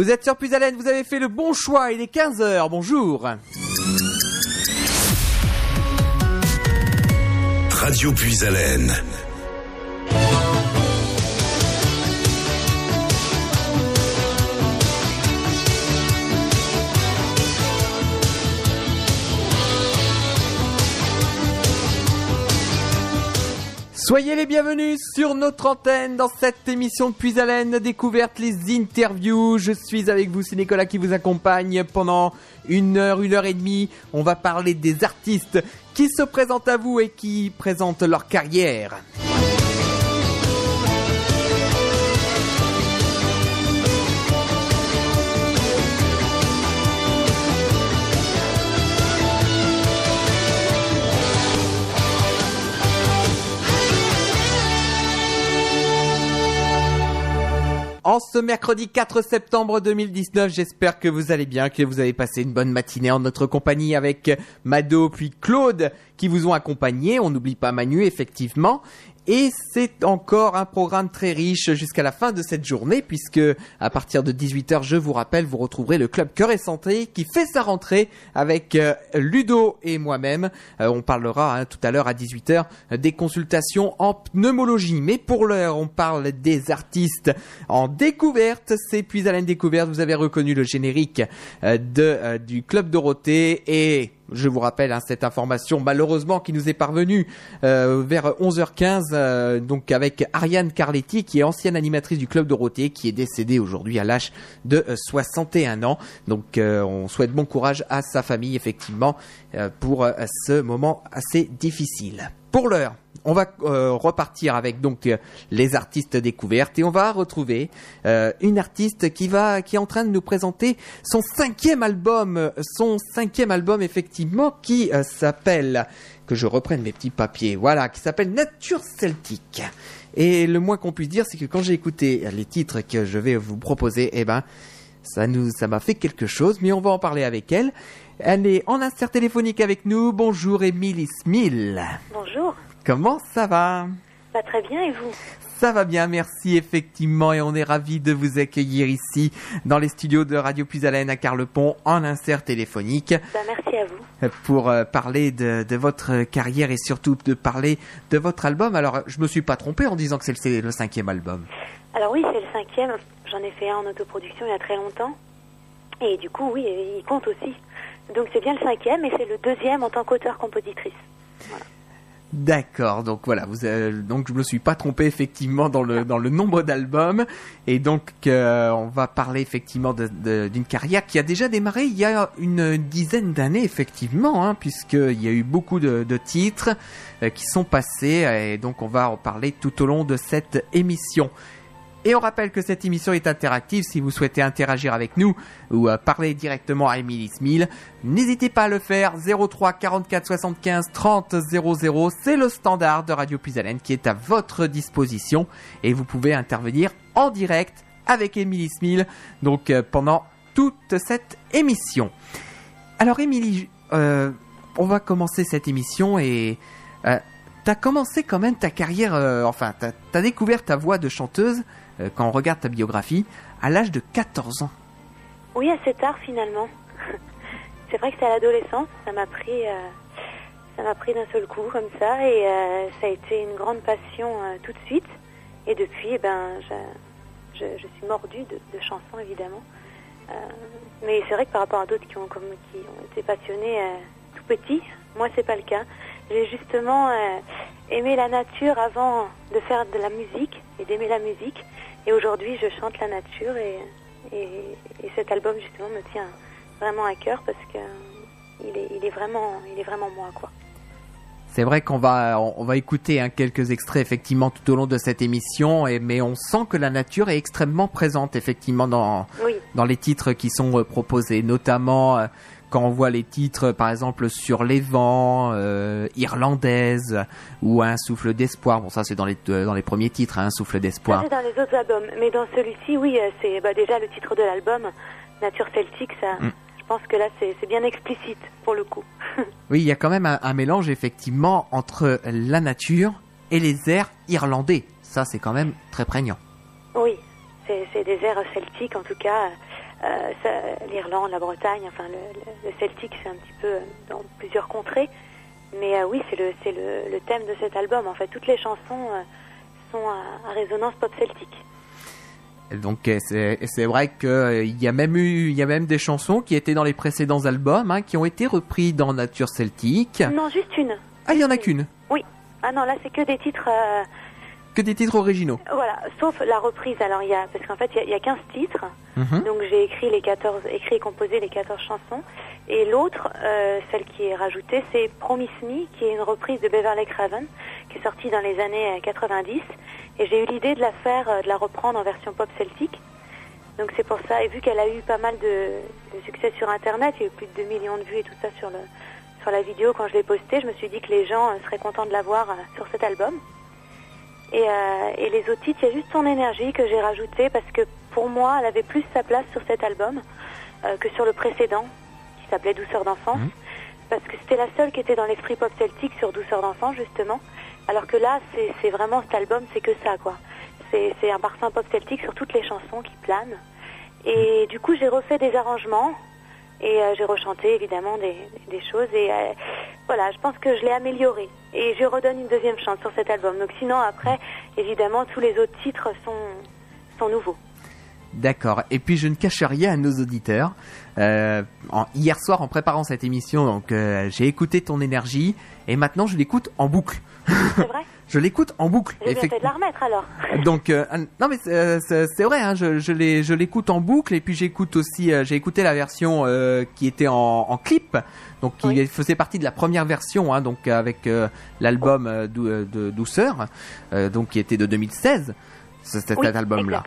Vous êtes sur Puisalène, vous avez fait le bon choix, il est 15h, bonjour. Radio Puisalène. Soyez les bienvenus sur notre antenne dans cette émission de Puisalène Découverte, les interviews. Je suis avec vous, c'est Nicolas qui vous accompagne pendant une heure, une heure et demie. On va parler des artistes qui se présentent à vous et qui présentent leur carrière. En ce mercredi 4 septembre 2019, j'espère que vous allez bien, que vous avez passé une bonne matinée en notre compagnie avec Mado puis Claude qui vous ont accompagné. On n'oublie pas Manu effectivement. Et c'est encore un programme très riche jusqu'à la fin de cette journée puisque à partir de 18h, je vous rappelle, vous retrouverez le club Cœur et Santé qui fait sa rentrée avec euh, Ludo et moi-même. Euh, on parlera hein, tout à l'heure à 18h des consultations en pneumologie. Mais pour l'heure, on parle des artistes en découverte. C'est puis à la découverte, vous avez reconnu le générique euh, du club Dorothée et je vous rappelle hein, cette information malheureusement qui nous est parvenue euh, vers 11h15 euh, donc avec Ariane Carletti qui est ancienne animatrice du club Dorothée qui est décédée aujourd'hui à l'âge de 61 ans. Donc on souhaite bon courage à sa famille effectivement pour ce moment assez difficile. Pour l'heure, on va euh, repartir avec donc euh, les artistes découvertes et on va retrouver euh, une artiste qui va qui est en train de nous présenter son cinquième album, son cinquième album effectivement qui s'appelle que je reprenne mes petits papiers, voilà, qui s'appelle Nature Celtique. Et le moins qu'on puisse dire, c'est que quand j'ai écouté les titres que je vais vous proposer, eh ben ça nous ça m'a fait quelque chose, mais on va en parler avec elle. Elle est en insert téléphonique avec nous. Bonjour Émilie Smil. Bonjour. Comment ça va? Pas très bien et vous? Ça va bien, merci effectivement, et on est ravis de vous accueillir ici dans les studios de Radio Puisalène à Carlepont en insert téléphonique. Bah, merci à vous. Pour euh, parler de, votre carrière et surtout de parler de votre album. Alors, je me suis pas trompé en disant que c'est le, cinquième album. Alors oui, c'est le cinquième. J'en ai fait un en autoproduction il y a très longtemps. Et du coup, oui, il compte aussi. Donc c'est bien le cinquième et c'est le deuxième en tant qu'auteur-compositrice. D'accord, donc voilà, vous donc je me suis pas trompé effectivement dans le dans le nombre d'albums. Et donc euh, on va parler effectivement d'une carrière qui a déjà démarré il y a une dizaine d'années effectivement, hein, puisqu'il y a eu beaucoup de, titres euh, qui sont passés. Et donc on va en parler tout au long de cette émission. Et on rappelle que cette émission est interactive. Si vous souhaitez interagir avec nous ou euh, parler directement à Emily Smil, n'hésitez pas à le faire. 03 44 75 30 00. C'est le standard de Radio Puisalène qui est à votre disposition. Et vous pouvez intervenir en direct avec Emily Smil. Donc euh, pendant toute cette émission. Alors Emily, euh, on va commencer cette émission et... T'as commencé quand même ta carrière, enfin, t'as as découvert ta voix de chanteuse quand on regarde ta biographie, à l'âge de 14 ans. Oui, assez tard finalement. c'est vrai que c'est à l'adolescence, ça m'a pris, euh, pris d'un seul coup comme ça, et euh, ça a été une grande passion tout de suite. Et depuis, eh ben, je, suis mordue de, chansons évidemment. mais c'est vrai que par rapport à d'autres qui ont, qui ont été passionnés tout petit, moi c'est pas le cas. J'ai justement aimé la nature avant de faire de la musique et d'aimer la musique. Et aujourd'hui, je chante la nature et, et, cet album justement me tient vraiment à cœur parce que il est, il est vraiment, il est vraiment moi quoi. C'est vrai qu'on va, on va écouter hein, quelques extraits effectivement tout au long de cette émission, et, mais on sent que la nature est extrêmement présente effectivement dans, dans les titres qui sont euh, proposés, notamment euh, quand on voit les titres, par exemple, sur les vents, euh, irlandaise ou un souffle d'espoir. Bon, ça c'est dans les euh, dans les premiers titres, hein, un souffle d'espoir. C'est dans les autres albums, mais dans celui-ci, oui, euh, c'est bah, déjà le titre de l'album, Nature celtique. Ça, mm. je pense que là, c'est bien explicite pour le coup. oui, il y a quand même un, mélange effectivement entre la nature et les airs irlandais. Ça, c'est quand même très prégnant. Oui, c'est des airs celtiques en tout cas euh, l'Irlande, la Bretagne, enfin le, le- le celtique, c'est un petit peu euh, dans plusieurs contrées. Mais euh, oui, c'est le, le, le thème de cet album. En fait, toutes les chansons euh, sont à, à résonance pop celtique. Donc c'est vrai qu'il y a même eu il y a même des chansons qui étaient dans les précédents albums hein, qui ont été repris dans Nature Celtique. Non, juste une. Ah il y en a qu'une, Oui. Ah non, là, c'est que des titres. Euh, que des titres originaux. voilà, sauf la reprise. Alors, il y a, parce qu'en fait, il y a- il y, a 15 titres. Mhm. Donc, j'ai écrit les 14, écrit et composé les 14 chansons. Et l'autre, euh, celle qui est rajoutée, c'est Promise Me, qui est une reprise de Beverly Craven, qui est sortie dans les années euh, 90. Et j'ai eu l'idée de la faire, euh, de la reprendre en version pop celtique. Donc, c'est pour ça. Et vu qu'elle a eu pas mal de, de succès sur Internet, il y a eu plus de 2 millions de vues et tout ça sur le, sur la vidéo quand je l'ai postée, je me suis dit que les gens euh, seraient contents de la voir euh, sur cet album. Et, euh, et les autres titres, il y a juste son énergie que j'ai rajouté parce que pour moi, elle avait plus sa place sur cet album euh, que sur le précédent, qui s'appelait Douceur d'enfance. Mhm. Parce que c'était la seule qui était dans l'esprit pop celtique sur Douceur d'enfance, justement. Alors que là, c'est vraiment cet album, c'est que ça, quoi. C'est c'est un parfum pop celtique sur toutes les chansons qui planent. Et du coup, j'ai refait des arrangements et euh, j'ai rechanté évidemment des, choses. Et euh, voilà, je pense que je l'ai amélioré. Et je redonne une deuxième chance sur cet album. Donc sinon, après, évidemment, tous les autres titres sont, sont nouveaux. D'accord. Et puis je ne cache rien à nos auditeurs. Euh, hier soir, en préparant cette émission, donc j'ai écouté ton énergie et maintenant je l'écoute en boucle. C'est vrai Je l'écoute en boucle. J'ai bien fait de la remettre alors. Donc euh, non mais c'est euh, c'est- vrai, hein, je, je l'écoute en boucle et puis j'écoute aussi, euh, j'ai écouté la version euh, qui était en, en clip, donc qui Oui. faisait partie de la première version, hein, donc avec euh, l'album Dou- de Douceur, donc qui était de 2016, ce- cet Oui, album-là.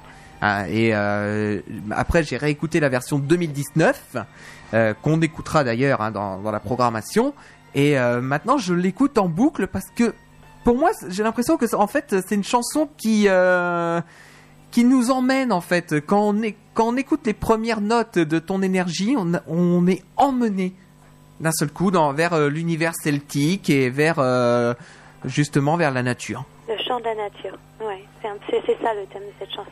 Ah, et euh, après j'ai réécouté la version 2019 euh, qu'on écoutera d'ailleurs hein, dans, dans la programmation et euh, maintenant je l'écoute en boucle parce que pour moi j'ai l'impression que c'est- en fait c'est une chanson qui euh, qui nous emmène en fait quand on est quand on écoute les premières notes de ton énergie on, on est emmené d'un seul coup dans vers euh, l'univers celtique et vers euh, justement vers la nature. Le chant de la nature. Ouais, c'est ça le thème de cette chanson.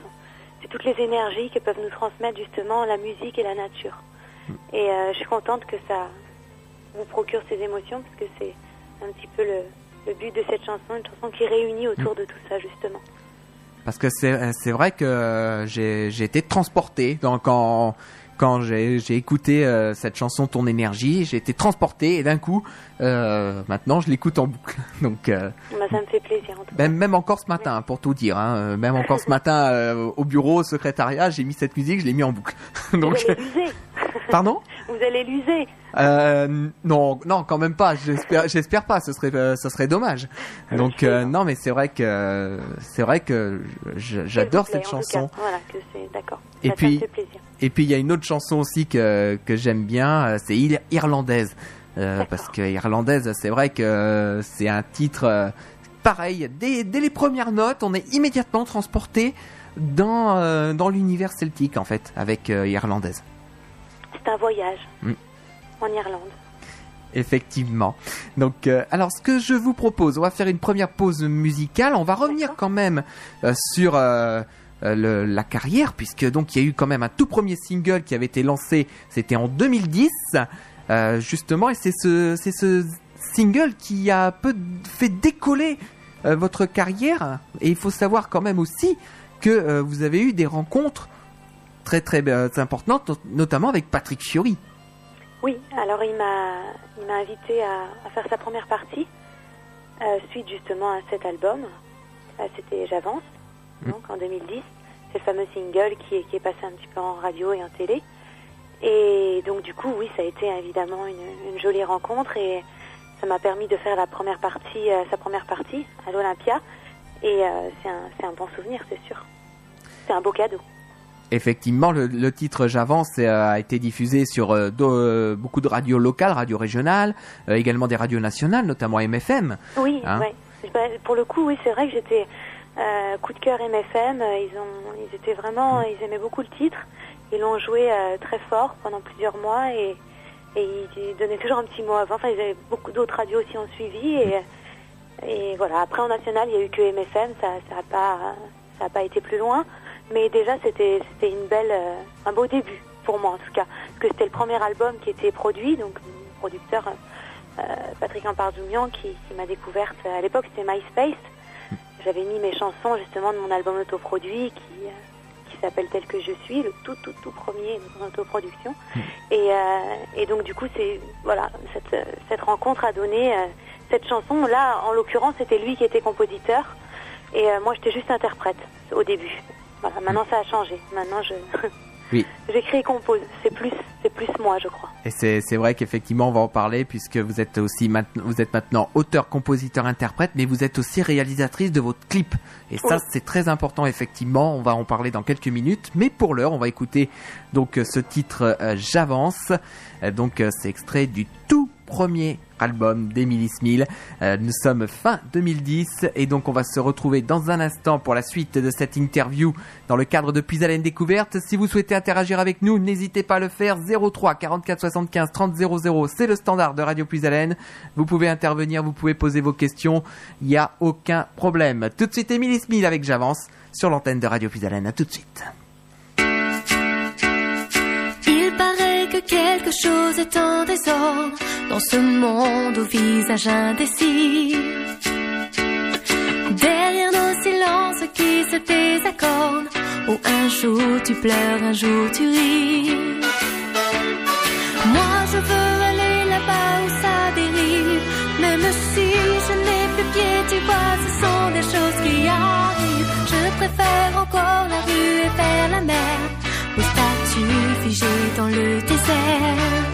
C'est toutes les énergies que peuvent nous transmettre justement la musique et la nature. Et euh, je suis contente que ça vous procure ces émotions parce que c'est un petit peu le, le but de cette chanson, une chanson qui réunit autour de tout ça justement. Parce que c'est euh, vrai que euh, j'ai été transporté dans, quand quand j'ai écouté euh, cette chanson Ton énergie, j'ai été transporté et d'un coup euh, maintenant je l'écoute en boucle. Donc euh, Bah, ça me fait plaisir en tout cas. même même encore ce matin pour tout dire, hein, même encore ce matin au bureau au secrétariat, j'ai mis cette musique, je l'ai mis en boucle. Donc. Pardon Vous allez l'user. euh, non, non, quand même pas. J'espère, j'espère pas. Ce serait, euh, ce serait dommage. Donc euh, non, mais c'est vrai que c'est vrai que j'adore cette chanson. cas. Voilà, que c'est d'accord. Et Ça, ça puis- me fait plaisir. Et puis il y a une autre chanson aussi que que j'aime bien, euh, c'est Ir- Irlandaise, Euh, parce que Irlandaise, c'est vrai que c'est un titre pareil. Dès, dès les premières notes, on est immédiatement transporté dans euh, dans l'univers celtique en fait avec euh, Irlandaise. C'est un voyage Mm. en Irlande. Effectivement. Donc, euh, alors, ce que je vous propose, on va faire une première pause musicale. On va revenir quand même euh, sur euh, le- la carrière, puisque donc il y a eu quand même un tout premier single qui avait été lancé. C'était en 2010, euh, justement, et c'est ce, c'est ce single qui a peu fait décoller votre carrière. Et il faut savoir quand même aussi que vous avez eu des rencontres très très euh, importantes, not- notamment avec Patrick Fiori. Oui, alors il m'a il m'a invité à, à faire sa première partie euh, suite justement à cet album. Euh, C'était J'avance, donc en 2010. C'est le fameux single qui est, qui est passé un petit peu en radio et en télé. Et donc du coup, oui, ça a été évidemment une, une jolie rencontre et ça m'a permis de faire la première partie, euh, sa première partie à l'Olympia. Et c'est un, c'est un bon souvenir, c'est sûr. C'est un beau cadeau. Effectivement, le, le titre J'avance euh, a été diffusé sur euh, euh, beaucoup de radios locales, radios régionales, également des radios nationales, notamment MFM. Oui, Hein ouais. Bah, pour le coup, oui, c'est vrai que j'étais euh, coup de cœur MFM. Ils ont, ils étaient vraiment, ils aimaient beaucoup le titre. Ils l'ont joué euh, très fort pendant plusieurs mois et, et ils, ils donnaient toujours un petit mot avant. Enfin, ils avaient beaucoup d'autres radios aussi ont suivi et, et voilà. Après en national, il y a eu que MFM. Ça, ça a pas, ça a pas été plus loin. Mais déjà, c'était, c'était une belle, euh, un beau début pour moi en tout cas, parce que c'était le premier album qui était produit, donc le producteur euh, Patrick Ampardoumian qui, qui m'a découverte à l'époque, c'était MySpace. J'avais mis mes chansons justement de mon album autoproduit qui, euh, qui s'appelle Tel que je suis, le tout tout tout premier en autoproduction. Et, euh, et donc du coup, c'est voilà, cette, euh, cette rencontre a donné euh, cette chanson. Là, en l'occurrence, c'était lui qui était compositeur et euh, moi, j'étais juste interprète au début. Voilà, maintenant ça a changé. Maintenant, je Oui. j'écris et compose. C'est plus, c'est plus moi, je crois. Et c'est c'est vrai qu'effectivement, on va en parler puisque vous êtes aussi maintenant, vous êtes maintenant auteur, compositeur, interprète, mais vous êtes aussi réalisatrice de votre clip. Et ça, c'est très important, effectivement. On va en parler dans quelques minutes. Mais pour l'heure, on va écouter donc ce titre euh, J'avance. Euh, donc, euh, c'est extrait du tout premier album d'Emily Smil. Euh, nous sommes fin 2010 et donc on va se retrouver dans un instant pour la suite de cette interview dans le cadre de Puis à découverte. Si vous souhaitez interagir avec nous, n'hésitez pas à le faire 03 44 75 30 00. C'est le standard de Radio Puis Vous pouvez intervenir, vous pouvez poser vos questions. Il n'y a aucun problème. Tout de suite, Emily Smil avec J'avance sur l'antenne de Radio Puis À tout de suite. Quelque chose est en désordre dans ce monde au visage indécis. Derrière nos silences qui se désaccordent, où un jour tu pleures, un jour tu ris. Moi je veux aller là-bas où ça dérive, même si je n'ai plus pied, tu vois, ce sont des choses qui arrivent. Je préfère encore la rue et vers la mer, aux statues figées dans le désert?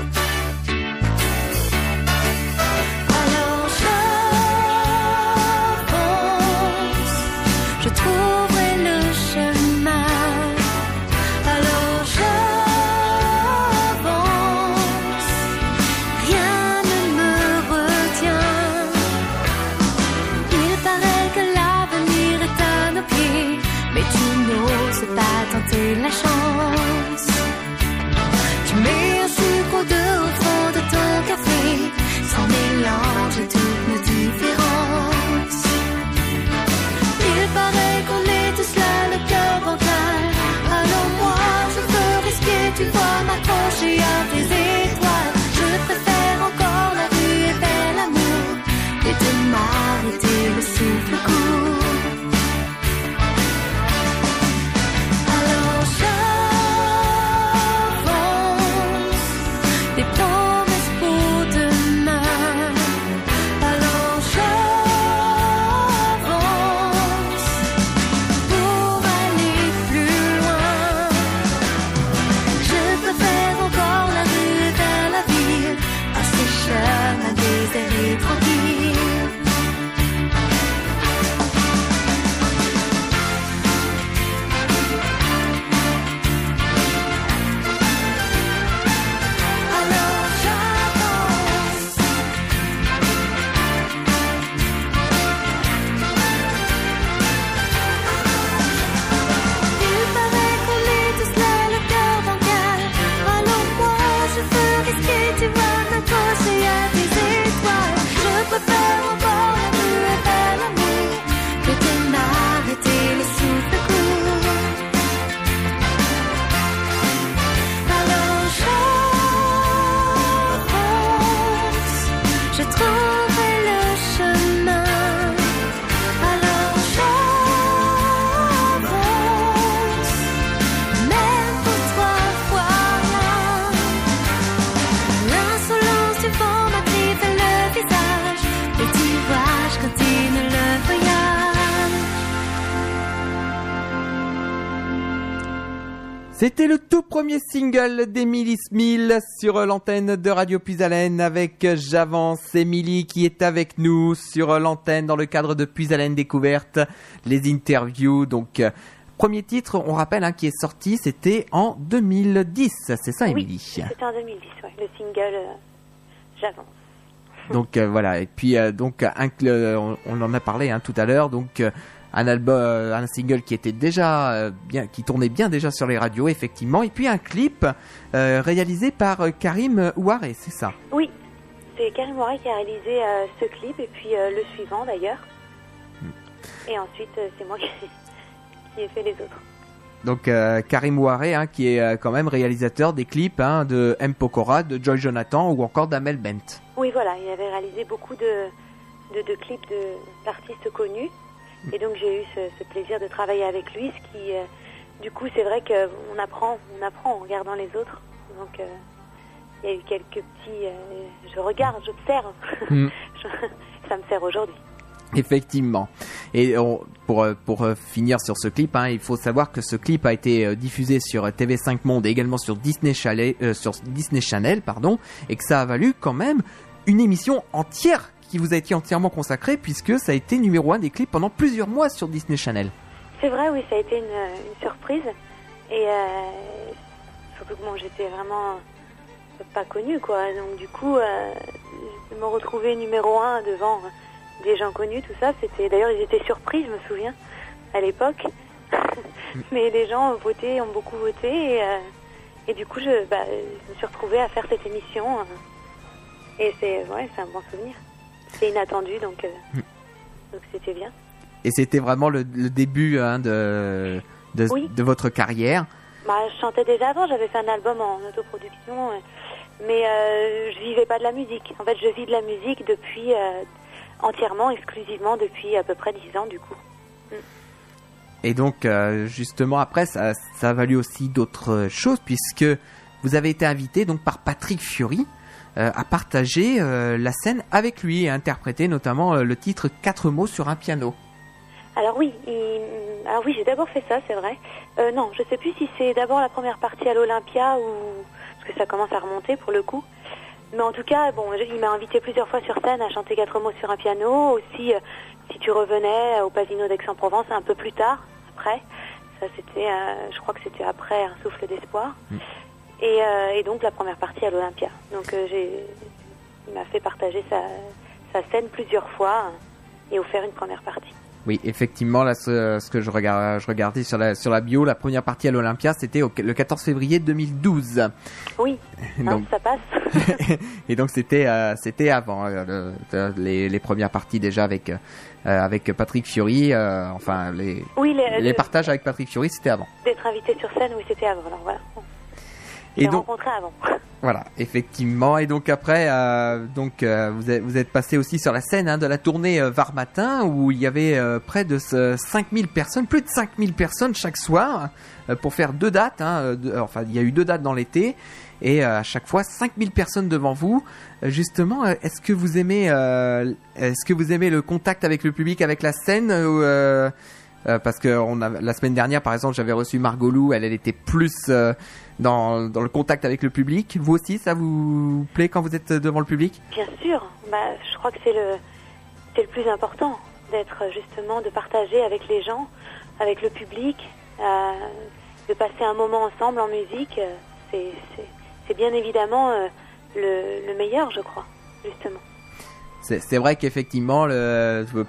C'était le tout premier single d'Emily Smil sur l'antenne de Radio Puisalène avec J'avance Emily qui est avec nous sur l'antenne dans le cadre de Puisalène Découverte, les interviews. Donc, euh, premier titre, on rappelle, hein, qui est sorti, c'était en 2010. C'est ça, Emily? Oui, c'était en 2010, ouais, le single euh, J'avance. Donc euh, voilà, et puis euh, donc on, on en a parlé hein, tout à l'heure, donc un album, euh, un single qui était déjà euh, bien, qui tournait bien déjà sur les radios effectivement, et puis un clip euh, réalisé par Karim Ouaré, c'est ça? Oui, c'est Karim Moret qui a réalisé euh, ce clip et puis euh, le suivant d'ailleurs. Et ensuite, c'est moi qui, qui ai fait les autres. donc euh, Karim Ouaré, hein, qui est euh, quand même réalisateur des clips hein, de M. Pokora, de Joy Jonathan ou encore d'Amel Bent. Oui, voilà, il avait réalisé beaucoup de, de, de clips de- d'artistes connus. Et donc j'ai eu ce, ce plaisir de travailler avec lui, ce qui, euh, du coup, c'est vrai qu'on apprend, on apprend en regardant les autres. Donc euh, il y a eu quelques petits... euh, je regarde, j'observe. Mm. Ça me sert aujourd'hui. Effectivement. Et on- pour, pour finir sur ce clip, hein, il faut savoir que ce clip a été diffusé sur euh, TV5 Monde et également sur Disney Channel, euh, sur Disney Channel, pardon, et que ça a valu quand même une émission entière qui vous a été entièrement consacrée puisque ça a été numéro un des clips pendant plusieurs mois sur Disney Channel. C'est vrai, oui, ça a été une, surprise. Et euh, surtout que moi, j'étais vraiment pas connue, quoi. Donc, du coup, euh, me retrouver numéro un devant des gens connus, tout ça, c'était. D'ailleurs, ils étaient surpris, je me souviens, à l'époque. Mais les gens ont voté, ont beaucoup voté. Et, euh, du coup, je, bah, je me suis retrouvée à faire cette émission. et c'est ouais, c'est un bon souvenir. C'était inattendu, donc euh, donc c'était bien. Et c'était vraiment le, le début hein, de, de, Oui. de votre carrière. Bah, je chantais déjà avant, j'avais fait un album en autoproduction, euh, mais euh, je vivais pas de la musique. En fait, je vis de la musique depuis euh, entièrement, exclusivement depuis à peu près 10 ans du coup. Et donc, euh, justement, après, ça, ça a valu aussi d'autres choses, puisque vous avez été invité donc par Patrick Fiori euh, à partager euh, la scène avec lui et à interpréter notamment euh, le titre Quatre mots sur un piano. Alors oui, il- alors oui, j'ai d'abord fait ça, c'est vrai. Euh, non, je sais plus si c'est d'abord la première partie à l'Olympia ou parce que ça commence à remonter pour le coup. Mais en tout cas, bon, il m'a invité plusieurs fois sur scène à chanter quatre mots sur un piano. Aussi, euh, si tu revenais au Pasino d'Aix-en-Provence un peu plus tard, après. Ça, c'était, euh, je crois que c'était après Un souffle d'espoir. Et, euh, et donc la première partie à l'Olympia. Donc euh, il m'a fait partager sa, sa scène plusieurs fois euh, et offert une première partie. Oui, effectivement, là, ce, ce que je, regardais sur la, sur la bio, la première partie à l'Olympia, c'était le 14 février 2012. Oui, hein, Donc, ça passe. et donc c'était euh, c'était avant euh, le- le- les, les premières parties déjà avec euh, avec Patrick Fiori, enfin les oui, les, partages avec Patrick Fiori, c'était avant. d'être invité sur scène, oui, c'était avant. Alors voilà, on Et donc rencontrés avant. Voilà, effectivement. Et donc après, euh, donc euh, vous, êtes, vous êtes passé aussi sur la scène hein, de la tournée euh, Var Matin où il y avait euh, près de ce 5000 personnes, plus de 5000 personnes chaque soir pour faire deux dates. hein, de- enfin, il y a eu deux dates dans l'été et à chaque fois 5000 personnes devant vous. Justement, est-ce que vous aimez, est-ce que vous aimez le contact avec le public, avec la scène euh, parce que on a, la semaine dernière, par exemple, j'avais reçu Margot Lou, elle, elle était plus euh, dans, dans le contact avec le public. Vous aussi, ça vous plaît quand vous êtes devant le public? Bien sûr, bah, je crois que c'est le, c'est le plus important d'être justement de partager avec les gens, avec le public, euh, de passer un moment ensemble en musique. C'est, bien évidemment le, le meilleur, je crois, justement. C'est vrai qu'effectivement,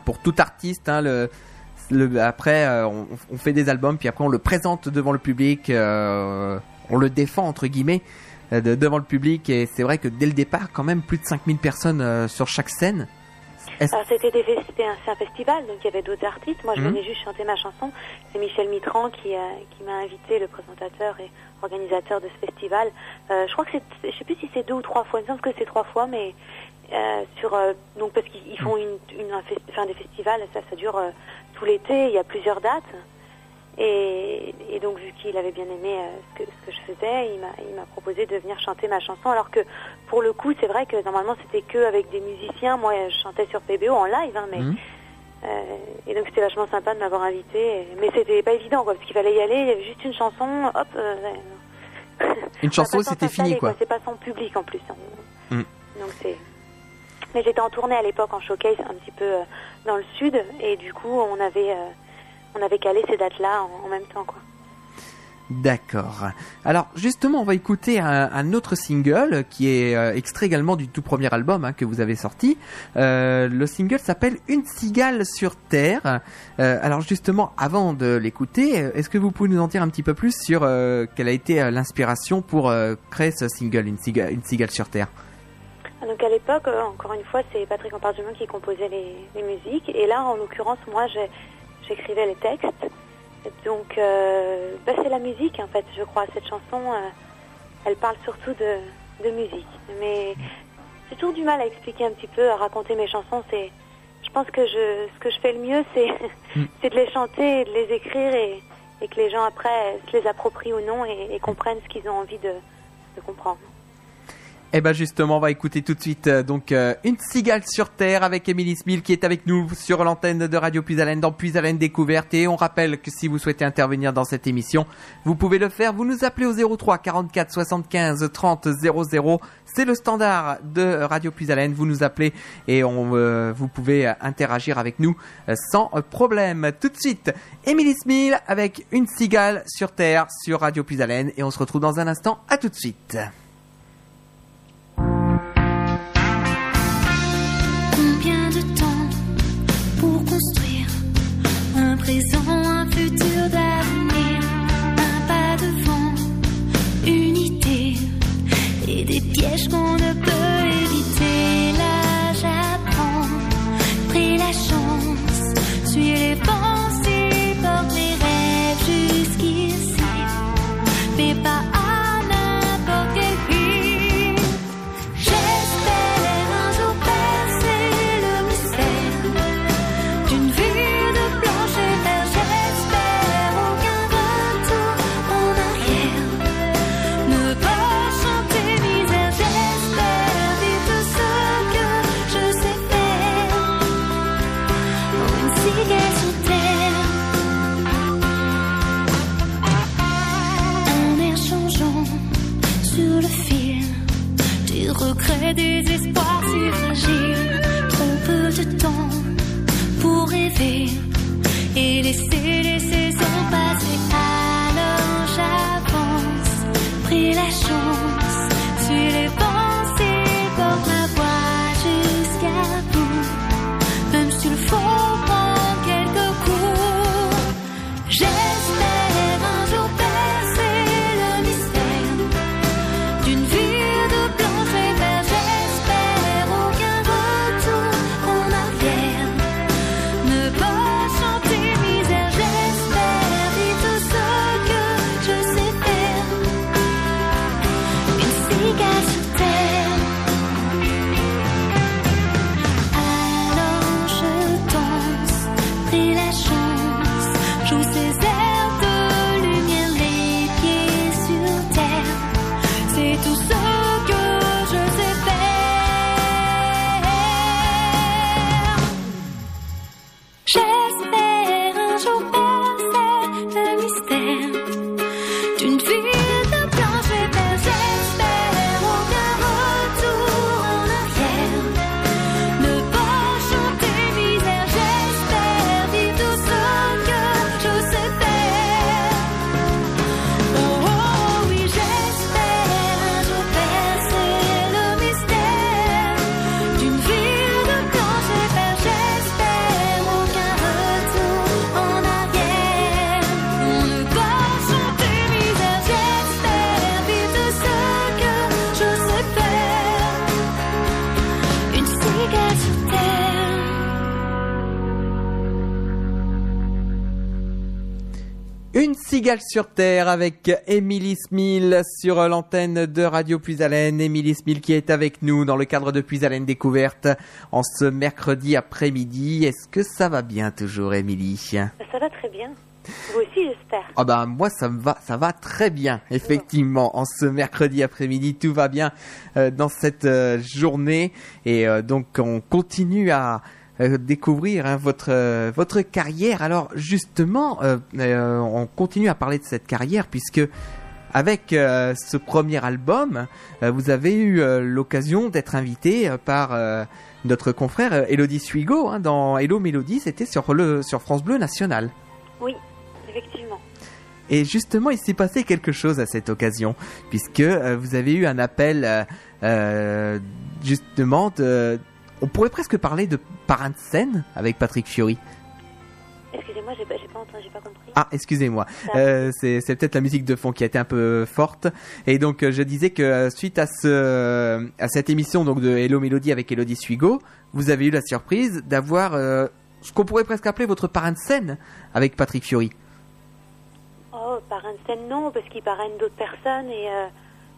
pour tout artiste, hein, le, le- après, euh, on, on fait des albums, puis après on le présente devant le public, euh, on le défend entre guillemets euh, de- devant le public, et c'est vrai que dès le départ, quand même, plus de 5000 personnes sur chaque scène. Est-ce- Alors c'était, des fes- c'était un, festival, donc il y avait d'autres artistes. Moi, je Mhm. venais juste chanter ma chanson. C'est Michel Mitran qui, qui m'a invité, le présentateur et organisateur de ce festival. Je crois que c'est, je sais plus si c'est deux ou trois fois. Il me semble que c'est trois fois, mais euh, sur euh, donc parce qu'ils ils font une, une un fes- enfin, des festivals, ça, ça dure euh, tout l'été. Il y a plusieurs dates. Et, et donc vu qu'il avait bien aimé euh, ce, que, ce que je faisais, il m'a, proposé de venir chanter ma chanson. Alors que pour le coup, c'est vrai que normalement c'était que avec des musiciens. Moi, je chantais sur PBO en live, hein, mais Mhm. euh, et donc c'était vachement sympa de m'avoir invité. Mais c'était pas évident, quoi, parce qu'il fallait y aller. Il y avait juste une chanson, hop. euh. Une chanson, c'était fini, quoi. C'est pas son public en plus. hein. Mm. Donc c'est. Mais j'étais en tournée à l'époque en showcase un petit peu euh, dans le sud et du coup on avait euh, on avait calé ces dates-là en, même temps quoi. D'accord. Alors justement, on va écouter un, autre single qui est euh, extrait également du tout premier album hein, que vous avez sorti. Le single s'appelle Une cigale sur terre. Alors justement, avant de l'écouter, est-ce que vous pouvez nous en dire un petit peu plus sur quelle a été l'inspiration pour créer ce single Une cigale, sur terre? Donc à l'époque, euh, encore une fois, c'est Patrick Empardument qui composait les, les musiques et là en l'occurrence moi j'écrivais les textes Donc, euh, bah, c'est la musique, en fait, je crois. Cette chanson, euh, elle parle surtout de, de musique. Mais j'ai toujours du mal à expliquer un petit peu, à raconter mes chansons. C'est, je pense que je, ce que je fais le mieux, c'est, c'est de les chanter, et de les écrire et, et que les gens après se les approprient ou non et, et comprennent ce qu'ils ont envie de, de comprendre. Eh ben justement, on va écouter tout de suite euh, donc euh, une cigale sur terre avec Émilie Smil qui est avec nous sur l'antenne de Radio Puisalène dans Puisalène Découverte et on rappelle que si vous souhaitez intervenir dans cette émission, vous pouvez le faire. Vous nous appelez au 03 44 75 30 00. C'est le standard de Radio Puisalène. Vous nous appelez et euh, vous pouvez interagir avec nous sans problème. Tout de suite, Émilie Smil avec une cigale sur terre sur Radio Puisalène et on se retrouve dans un instant. À tout de suite. Présent, un futur d'avenir, un pas devant, une idée et des pièges others Sur terre avec Émilie Smil sur l'antenne de Radio Puisalène. Émilie Smil qui est avec nous dans le cadre de Puisalène Découverte en ce mercredi après-midi. Est-ce que ça va bien toujours, Émilie? Ça va très bien. Vous aussi, j'espère. Ah bah moi ça me va, ça va très bien. Effectivement, en ce mercredi après-midi, tout va bien euh, dans cette euh, journée et euh, donc on continue à euh, découvrir hein, votre euh, votre carrière. Alors justement, euh, on continue à parler de cette carrière puisque avec ce premier album, vous avez eu l'occasion d'être invité par notre confrère Elodie Suigo hein, dans Hello Mélodie. C'était sur le sur France Bleu National. Oui, effectivement. Et justement, il s'est passé quelque chose à cette occasion, puisque euh, vous avez eu un appel, euh, justement, de... on pourrait presque parler de parrain de scène avec Patrick Fiori. Excusez-moi, j'ai pas, pas entendu, j'ai pas compris. Ah, excusez-moi, euh, c'est peut-être la musique de fond qui a été un peu forte. Et donc, euh, je disais que euh, suite à ce à cette émission donc de Hello Mélodie avec Elodie Suigo, vous avez eu la surprise d'avoir euh, ce qu'on pourrait presque appeler votre parrain de scène avec Patrick Fiori. Oh, parrain de scène, non, parce qu'il parraine d'autres personnes et euh,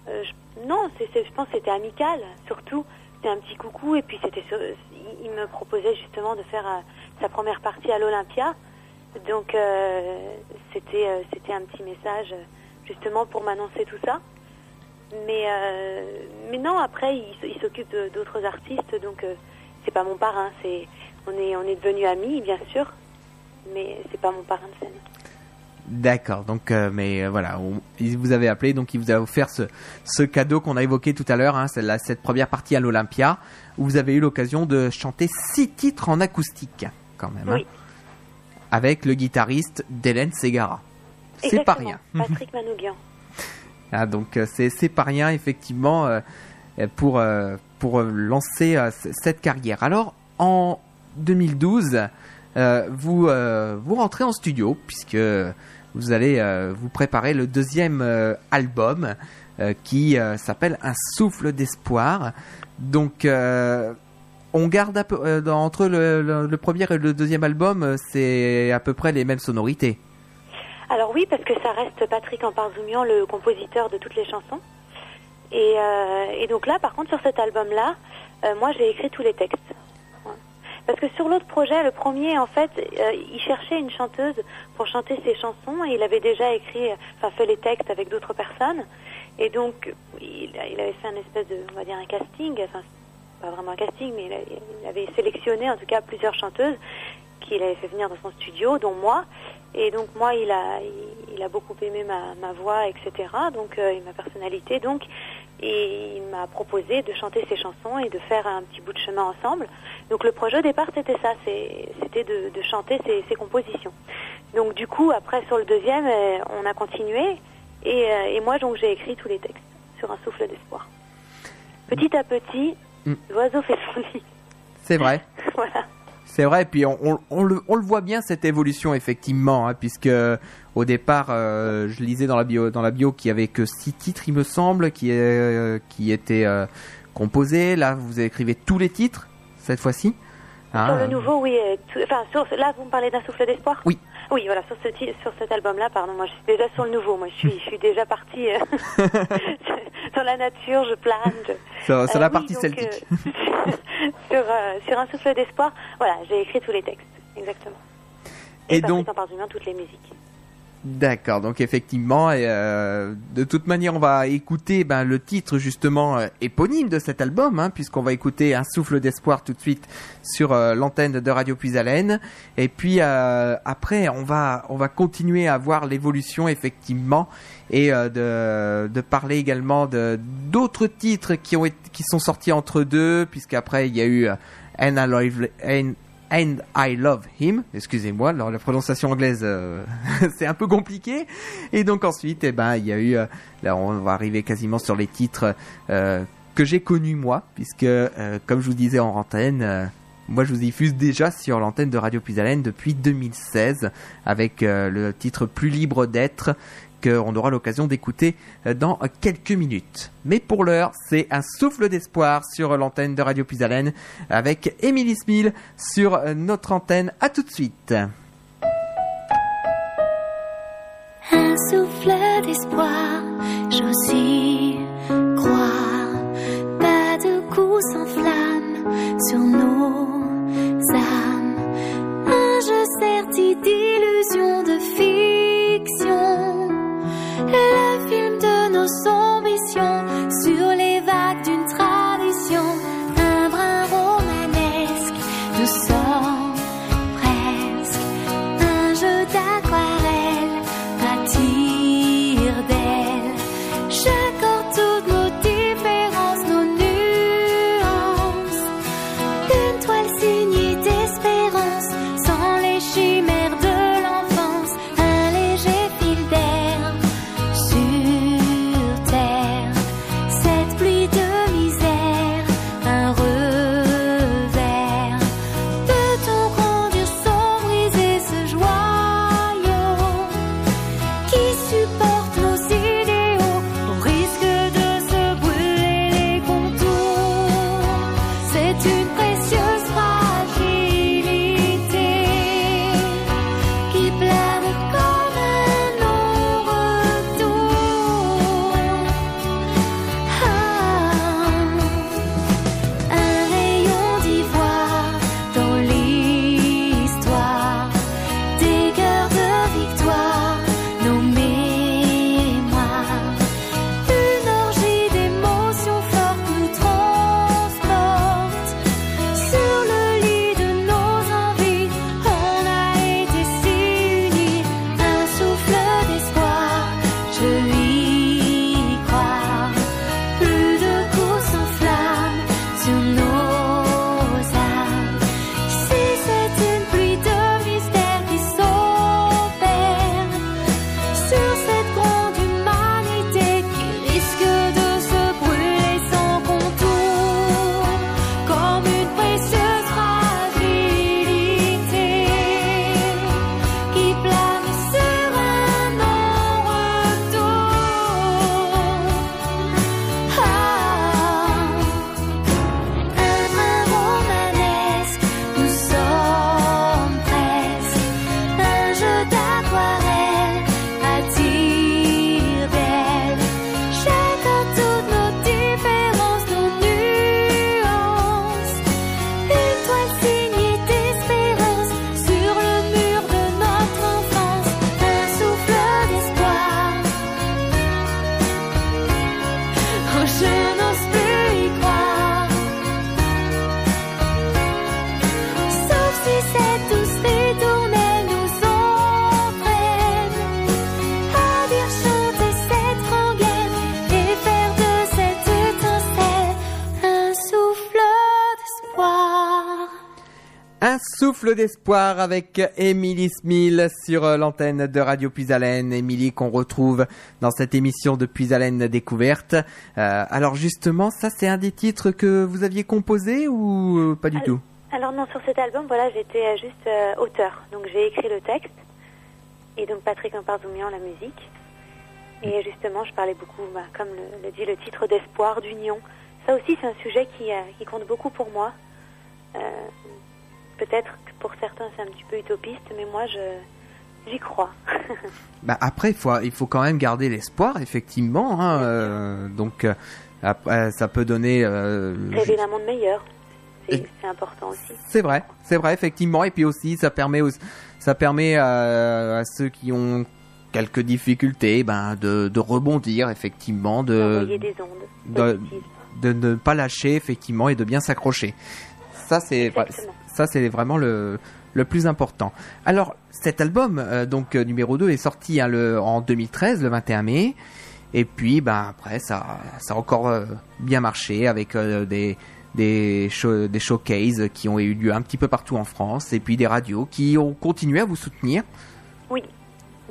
euh, je- non, c'est- je pense que c'était amical, surtout. C'était un petit coucou et puis c'était, il, me proposait justement de faire euh, sa première partie à l'Olympia, donc euh, c'était, euh, c'était un petit message justement pour m'annoncer tout ça. Mais, mais non, après il, s'occupe d'autres artistes, donc c'est pas mon parrain. C'est, on est, on est devenus amis, bien sûr, mais c'est pas mon parrain de scène. D'accord, donc euh, mais euh, voilà, on- il vous avez appelé, donc il vous a offert ce, ce cadeau qu'on a évoqué tout à l'heure, hein, la- cette première partie à l'Olympia, où vous avez eu l'occasion de chanter six titres en acoustique, quand même, hein, avec le guitariste d'Hélène Segara. C'est pas rien. Patrick Manouguian. Ah, donc euh, c'est c'est pas rien effectivement euh, pour pour lancer cette carrière. Alors en 2012, euh, vous euh, vous rentrez en studio puisque vous allez euh, vous préparer le deuxième euh, album euh, qui euh, s'appelle Un souffle d'espoir. Donc euh, on garde peu, euh, entre le, premier et le deuxième album, euh, c'est à peu près les mêmes sonorités. Alors oui, parce que ça reste Patrick Amparzumian, le compositeur de toutes les chansons. Et, euh, donc là, par contre, sur cet album-là, euh, moi, j'ai écrit tous les textes. Parce que sur l'autre projet, le premier, en fait, euh, il cherchait une chanteuse pour chanter ses chansons et il avait déjà écrit, enfin fait les textes avec d'autres personnes. Et donc, il, avait fait un espèce de, on va dire, un casting, enfin, pas vraiment un casting, mais il, avait sélectionné en tout cas plusieurs chanteuses qu'il avait fait venir dans son studio, dont moi. Et donc moi, il a, il, a beaucoup aimé ma, ma voix, etc. Donc euh, et ma personnalité. Donc et il m'a proposé de chanter ses chansons et de faire un petit bout de chemin ensemble. Donc le projet au départ, c'était ça, c'était de, de chanter ses, ses compositions. Donc du coup, après sur le deuxième, euh, on a continué et, euh, et moi donc j'ai écrit tous les textes sur un souffle d'espoir. Petit à petit, Mm. l'oiseau fait son nid. C'est vrai. voilà. C'est vrai, puis on, on- on le, on le voit bien cette évolution effectivement, hein, puisque au départ, euh, je lisais dans la bio, dans la bio qu'il y avait que six titres, il me semble, qui, euh, qui étaient euh, composés. Là, vous écrivez tous les titres cette fois-ci. Hein, Sur le nouveau, oui. tout- enfin, sur, là, vous me parlez d'un souffle d'espoir Oui. Oui, voilà, sur, ce, sur cet album-là, pardon, moi je suis déjà sur le nouveau. Moi je suis, je suis déjà partie euh, dans la nature, je plane. je- sur, sur Euh, la oui, partie donc, celtique. euh, sur, sur un souffle d'espoir, voilà, j'ai écrit tous les textes, exactement. Et Et, donc- en parlement toutes les musiques. D'accord, donc effectivement, euh, de toute manière, on va écouter ben, le titre justement euh, éponyme de cet album, hein, puisqu'on va écouter Un souffle d'espoir tout de suite sur euh, l'antenne de Radio Puisalène. Et puis après, on va on va continuer à voir l'évolution effectivement et de parler également d'autres titres qui sont sortis entre deux, puisqu'après il y a eu I Love And I Love Him. Excusez-moi, alors la prononciation anglaise, euh, c'est un peu compliqué. Et donc ensuite, eh ben, il y a eu, euh, là, on va arriver quasiment sur les titres euh, que j'ai connus moi, puisque, comme je vous disais en antenne, moi je vous diffuse déjà sur l'antenne de Radio Puisalène depuis 2016, avec le titre Plus libre d'être, qu'on aura l'occasion d'écouter euh, dans quelques minutes. Mais pour l'heure, c'est un souffle d'espoir sur l'antenne de Radio Puisalène avec Émilie Smil sur euh, notre antenne. À tout de suite. un souffle d'espoir, croire. Pas de coup sans flamme sur nos âmes. De D'espoir avec Émilie Smil sur euh, l'antenne de Radio Puisalène. Émilie qu'on retrouve dans cette émission de Puisalène Découverte. Euh, alors justement, ça c'est un des titres que vous aviez composé ou euh, pas du tout? Alors non, sur cet album, voilà, j'étais juste euh, auteur. Donc j'ai écrit le texte et donc Patrick Amparzoumian la musique. Et justement, je parlais beaucoup, bah, comme le, le dit le titre, d'espoir, d'union. Ça aussi, c'est un sujet qui, euh, qui compte beaucoup pour moi. Euh, Peut-être que pour certains, c'est un petit peu utopiste, mais moi, je j'y crois. Bah après, il faut, il faut quand même garder l'espoir, effectivement. hein, euh, donc euh, après, ça peut donner. euh, Rêver d'un monde meilleur, c'est important aussi. C'est vrai, c'est vrai effectivement. Et puis aussi, ça permet, aux- ça permet à, à ceux qui ont quelques difficultés, ben de, de rebondir effectivement, de, Envoyer des ondes de- de ne pas lâcher effectivement et de bien s'accrocher. Ça c'est. Ça c'est vraiment le le plus important. Alors cet album euh, donc euh, numéro 2 est sorti hein, le en 2013 le 21 mai et puis ben après ça ça a encore euh, bien marché avec des des, show- des showcases qui ont eu lieu un petit peu partout en France et puis des radios qui ont continué à vous soutenir Oui,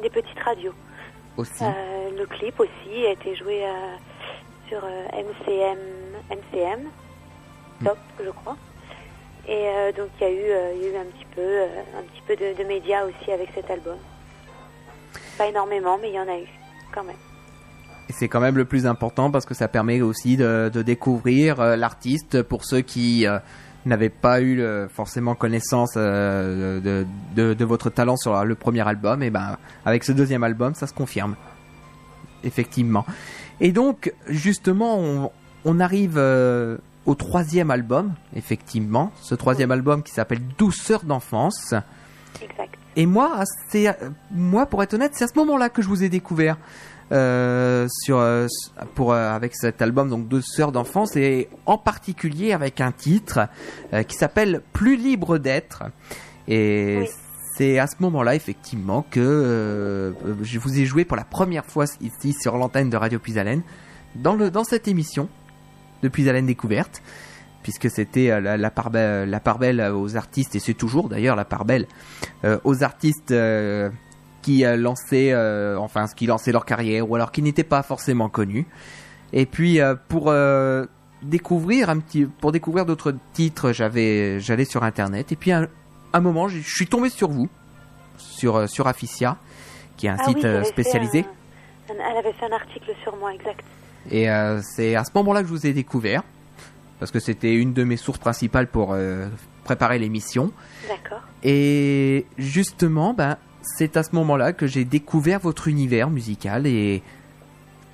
des petites radios. aussi. Le clip aussi a été joué sur MCM, MCM, Top, je crois. Et euh, donc il y a eu, euh, il y a eu un petit peu, euh, un petit peu de, de médias aussi avec cet album. Pas énormément, mais il y en a eu quand même. C'est quand même le plus important parce que ça permet aussi de, découvrir l'artiste pour ceux qui n'avaient pas eu forcément connaissance de, votre talent sur le premier album. Et ben avec ce deuxième album, ça se confirme. Effectivement. Et donc justement, on, arrive au troisième album, effectivement. Ce troisième album qui s'appelle Douceur d'enfance. Exact. Et moi, c'est moi pour être honnête, c'est à ce moment-là que je vous ai découvert euh, sur euh, pour euh, avec cet album donc deux sœurs d'enfance et en particulier avec un titre euh, qui s'appelle Plus libre d'être. Et Oui. c'est à ce moment-là effectivement que je vous ai joué pour la première fois ici sur l'antenne de Radio Puisalène dans le dans cette émission de Puisalène découverte puisque c'était euh, la, la part belle, la part belle aux artistes et c'est toujours d'ailleurs la part belle euh, aux artistes euh, qui euh, lançaient euh, enfin qui lançaient leur carrière ou alors qui n'étaient pas forcément connus et puis euh, pour euh, découvrir un petit pour découvrir d'autres titres j'avais j'allais sur internet et puis un, un moment je suis tombé sur vous sur euh, sur Afficia qui est un Ah site oui, euh, spécialisé un- elle avait fait un article sur moi, exact. Et euh, c'est à ce moment-là que je vous ai découvert parce que c'était une de mes sources principales pour euh, préparer l'émission D'accord. Et justement, ben, c'est à ce moment-là que j'ai découvert votre univers musical et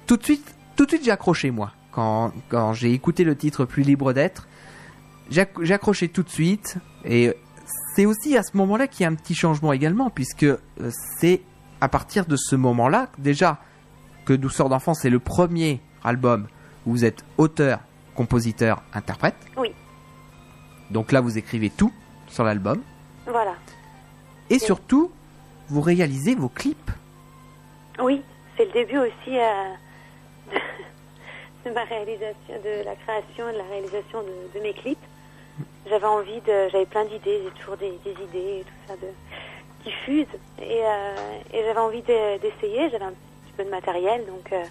tout de suite, tout de suite j'ai accroché moi. Quand, quand j'ai écouté le titre Plus libre d'être, j'ai accroché tout de suite et c'est aussi à ce moment-là qu'il y a un petit changement également puisque euh, c'est à partir de ce moment-là déjà que Douceur d'enfant c'est le premier album où vous êtes auteur, compositeur, interprète. Oui. Donc là vous écrivez tout sur l'album. Voilà. Et surtout, vous réalisez vos clips. Oui, c'est le début aussi euh, de, ma réalisation, de la création et de la réalisation de, de mes clips. J'avais envie de, j'avais plein d'idées, j'ai toujours des, des idées et tout ça de, qui fusent. Et, euh, et j'avais envie de- d'essayer, j'avais un petit peu de matériel, donc euh,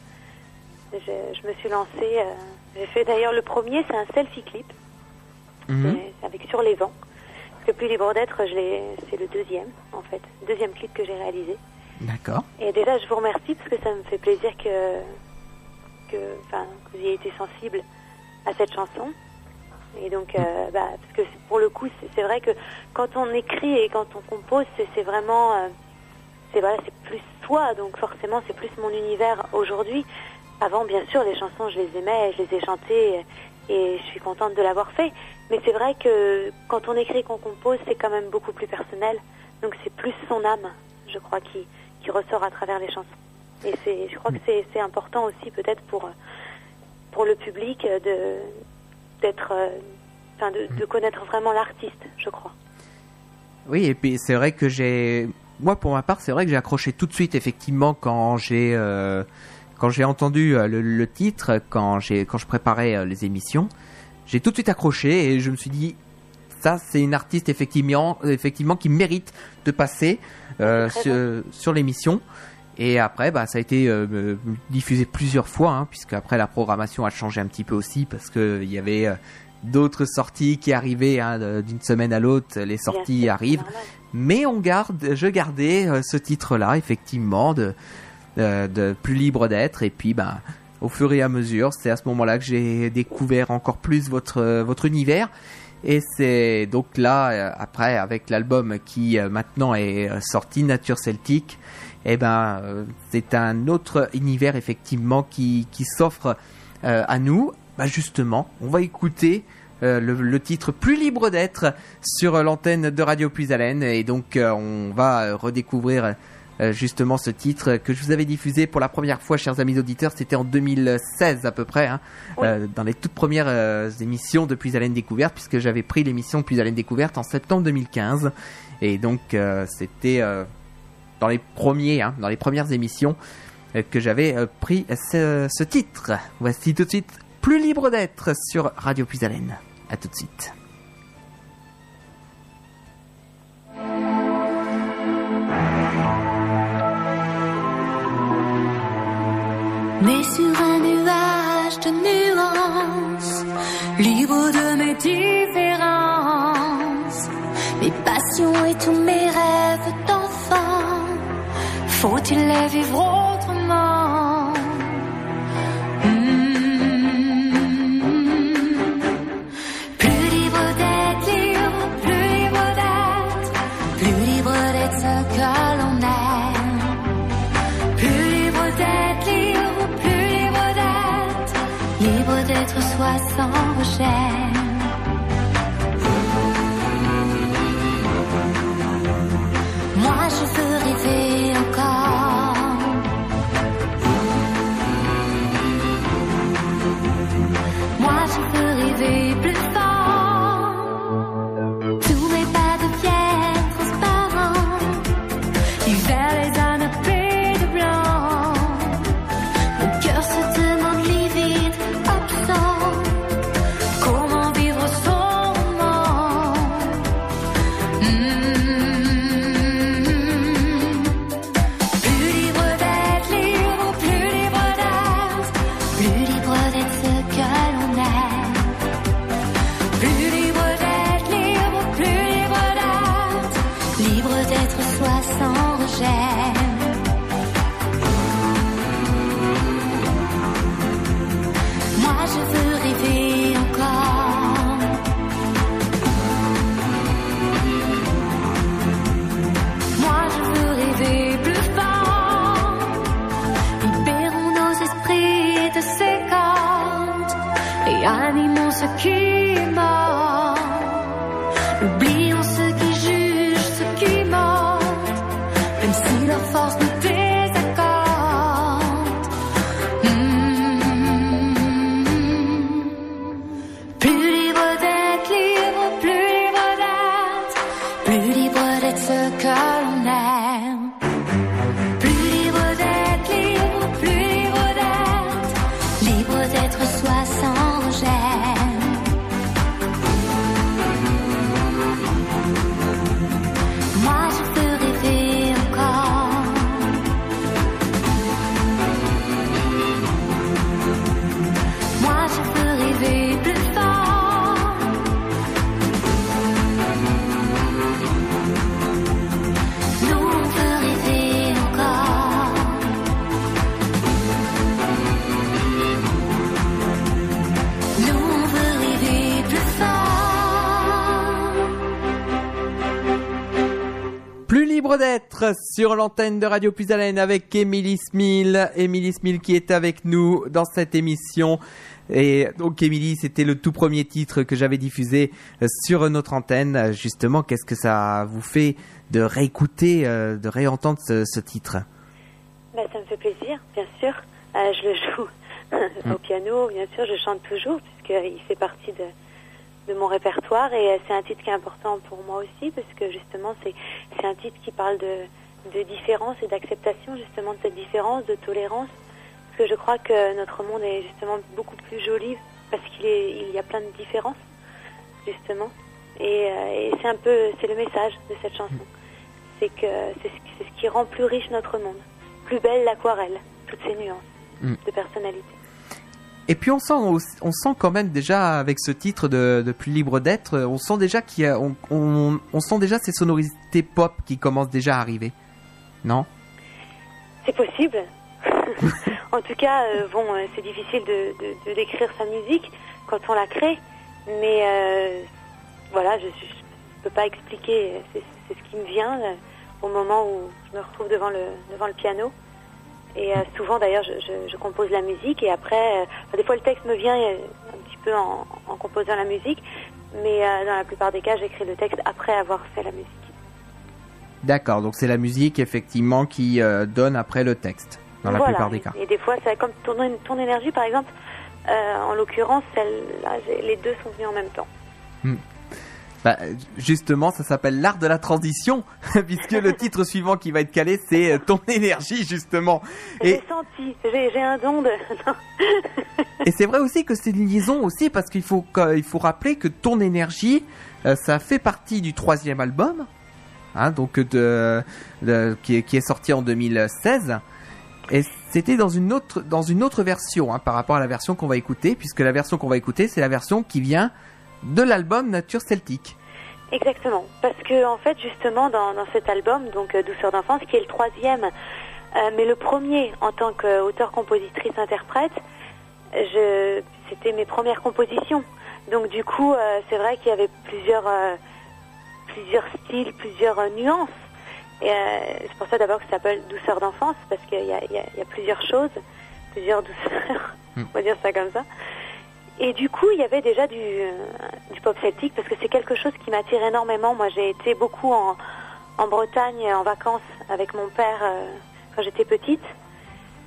je, je me suis lancée. euh, j'ai fait d'ailleurs le premier, c'est un selfie clip, Mhm. avec Sur les vents. Parce que Plus libre d'être, c'est le deuxième, en fait, deuxième clip que j'ai réalisé. D'accord. Et déjà, je vous remercie parce que ça me fait plaisir que, que, que vous ayez été sensible à cette chanson. Et donc, euh, bah, parce que pour le coup, c'est vrai que quand on écrit et quand on compose, c'est c'est vraiment, euh, c'est voilà, c'est plus soi. Donc forcément, c'est plus mon univers aujourd'hui. Avant, bien sûr, les chansons, je les aimais, je les ai chantées et je suis contente de l'avoir fait. Mais c'est vrai que quand on écrit, qu'on compose, c'est quand même beaucoup plus personnel. Donc c'est plus son âme, je crois, qui, qui ressort à travers les chansons. Et je crois que c'est, important aussi peut-être pour, pour le public de, d'être, de connaître vraiment l'artiste, je crois. Oui, et puis c'est vrai que j'ai, moi pour ma part, c'est vrai que j'ai accroché tout de suite effectivement quand j'ai, euh, quand j'ai entendu euh, le, le titre, quand j'ai, quand je préparais euh, les émissions, j'ai tout de suite accroché et je me suis dit, ça, c'est une artiste effectivement, effectivement qui mérite de passer euh, sur, sur l'émission. Et après, bah, ça a été euh, diffusé plusieurs fois, hein, puisque après la programmation a changé un petit peu aussi, parce que il y avait euh, d'autres sorties qui arrivaient hein, d'une semaine à l'autre. Les sorties arrivent, mais on garde, je gardais euh, ce titre-là, effectivement, de, de, de plus libre d'être. Et puis, ben, au fur et à mesure, c'est à ce moment-là que j'ai découvert encore plus votre euh, votre univers. Et c'est donc là, euh, après, avec l'album qui euh, maintenant est euh, sorti, Nature Celtique, eh ben, euh, c'est un autre univers effectivement qui, qui s'offre euh, à nous. Bah justement, on va écouter euh, le, titre Plus libre d'être sur l'antenne de Radio Puisalène et donc euh, on va euh, redécouvrir euh, justement ce titre que je vous avais diffusé pour la première fois, chers amis auditeurs, c'était en 2016 à peu près, hein, Oui. euh, dans les toutes premières euh, émissions de Puisalène Découverte, puisque j'avais pris l'émission Puisalène Découverte en septembre 2015 et donc euh, c'était dans les premiers, hein, dans les premières émissions que j'avais pris ce, ce titre. Voici tout de suite Plus libre d'être sur Radio Puisalène. À tout de suite. Né sur un nuage de nuances, libre de mes différences, mes passions et tous mes rêves d'enfant. Faut-il les vivre autrement? D'être soi sans recherche. Sur l'antenne de Radio Puisalène avec Émilie Smil. Émilie Smil qui est avec nous dans cette émission. Et donc Émilie, c'était le tout premier titre que j'avais diffusé euh, sur notre antenne. Justement, qu'est-ce que ça vous fait de réécouter, euh, de réentendre ce, ce titre? Bah, ça me fait plaisir, bien sûr. Euh, je le joue au piano, bien sûr, je chante toujours, puisqu'il fait partie de, de mon répertoire. Et c'est un titre qui est important pour moi aussi, parce que justement, c'est c'est un titre qui parle de, de différence et d'acceptation, justement, de cette différence, de tolérance. Parce que je crois que notre monde est justement beaucoup plus joli, parce qu'il il y a plein de différences, justement. Et, euh, et c'est un peu, c'est le message de cette chanson. C'est que c'est ce, qui- c'est ce qui rend plus riche notre monde, plus belle l'aquarelle, toutes ses nuances Mm. de personnalité. Et puis on sent, on sent quand même déjà avec ce titre de, de plus libre d'être, on sent déjà qu'il on, on sent déjà ces sonorités pop qui commencent déjà à arriver. Non C'est possible. en tout cas, euh, bon, euh, c'est difficile de, décrire sa musique quand on la crée, mais euh, voilà, je ne peux pas expliquer. C'est ce qui me vient au moment où je me retrouve devant le, devant le piano. Et souvent, d'ailleurs, je, compose la musique et après, des fois, le texte me vient un petit peu en, composant la musique, mais dans la plupart des cas, j'écris le texte après avoir fait la musique. D'accord, donc c'est la musique effectivement qui euh, donne après le texte, dans la Voilà. plupart des cas. Et des fois, ça, comme ton, ton énergie, par exemple, euh, en l'occurrence, les deux sont venus en même temps. Bah, justement, ça s'appelle l'art de la transition, puisque le titre suivant qui va être calé, c'est euh, ton énergie, justement. Et, J'ai senti, j'ai un don de. et c'est vrai aussi que c'est une liaison aussi, parce qu'il faut, il faut rappeler que ton énergie, ça fait partie du troisième album, hein, donc qui, est, qui sorti en 2016. Et c'était dans une autre, dans une autre version hein, par rapport à la version qu'on va écouter, puisque la version qu'on va écouter, c'est la version qui vient de l'album Nature Celtique. Exactement. Parce que, en fait, justement, dans, cet album, donc euh, Douceur d'enfance, qui est le troisième, euh, mais le premier en tant qu'auteur, compositrice, interprète, je, c'était mes premières compositions. Donc, du coup, euh, c'est vrai qu'il y avait plusieurs, plusieurs styles, plusieurs euh, nuances. Euh, c'est pour ça d'abord que ça s'appelle Douceur d'enfance, parce qu'il y a, plusieurs choses, plusieurs douceurs, on va dire ça comme ça. Et du coup, il y avait déjà du, euh, du pop celtique parce que c'est quelque chose qui m'attire énormément. Moi, j'ai été beaucoup en, Bretagne en vacances avec mon père quand j'étais petite.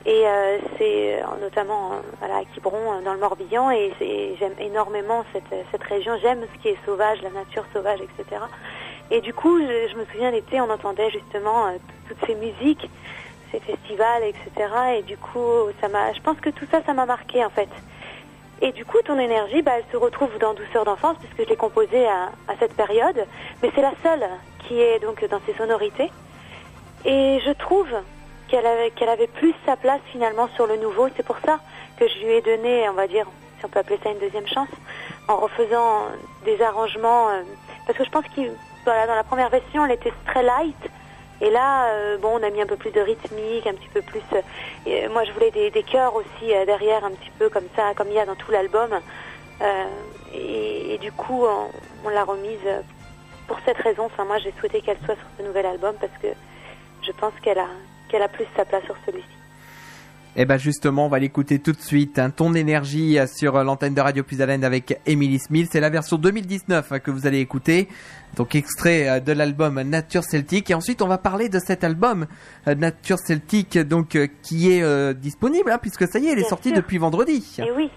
Et euh, c'est euh, notamment euh, à Quiberon, dans le Morbihan. Et j'aime énormément cette, cette région. J'aime ce qui est sauvage, la nature sauvage, etc. Et du coup, je, me souviens l'été, on entendait justement toutes ces musiques, ces festivals, etc. Et du coup, ça m'a, je pense que tout ça, ça m'a marqué en fait. Et du coup, ton énergie, bah, elle se retrouve dans Douceur d'enfance, puisque je l'ai composée à, à cette période. Mais c'est la seule qui est donc dans ses sonorités. Et je trouve qu'elle avait, qu'elle avait plus sa place finalement sur le nouveau. C'est pour ça que je lui ai donné, on va dire, si on peut appeler ça une deuxième chance, en refaisant des arrangements. euh, parce que je pense que voilà, dans la première version, elle était très light. Et là, euh, bon, on a mis un peu plus de rythmique, un petit peu plus. euh, moi, je voulais des, des chœurs aussi euh, derrière, un petit peu comme ça, comme il y a dans tout l'album. Et, du coup, on, on l'a remise pour cette raison. Enfin, moi, j'ai souhaité qu'elle soit sur ce nouvel album parce que je pense qu'elle a, qu'elle a plus sa place sur celui-ci. Et ben justement, on va l'écouter tout de suite. hein. Ton énergie euh, sur euh, l'antenne de Radio Plus Haleine avec Emily Smith. C'est la version 2019 hein, que vous allez écouter. Donc extrait euh, de l'album Nature Celtique. Et ensuite, on va parler de cet album euh, Nature Celtique, donc euh, qui est disponible, hein, puisque ça y est, elle est Bien sortie sûr. depuis vendredi. Et oui,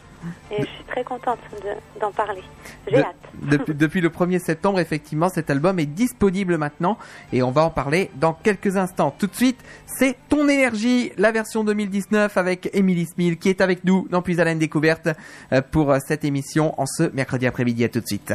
et je suis très contente de- d'en parler. J'ai De- hâte. depuis, depuis le 1er septembre, effectivement, cet album est disponible maintenant et on va en parler dans quelques instants. Tout de suite, c'est Ton énergie, la version 2019 avec Emily Smith qui est avec nous dans Puis Haleine Découverte euh, pour euh, cette émission en ce mercredi après-midi. À tout de suite.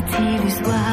Nos rêves soient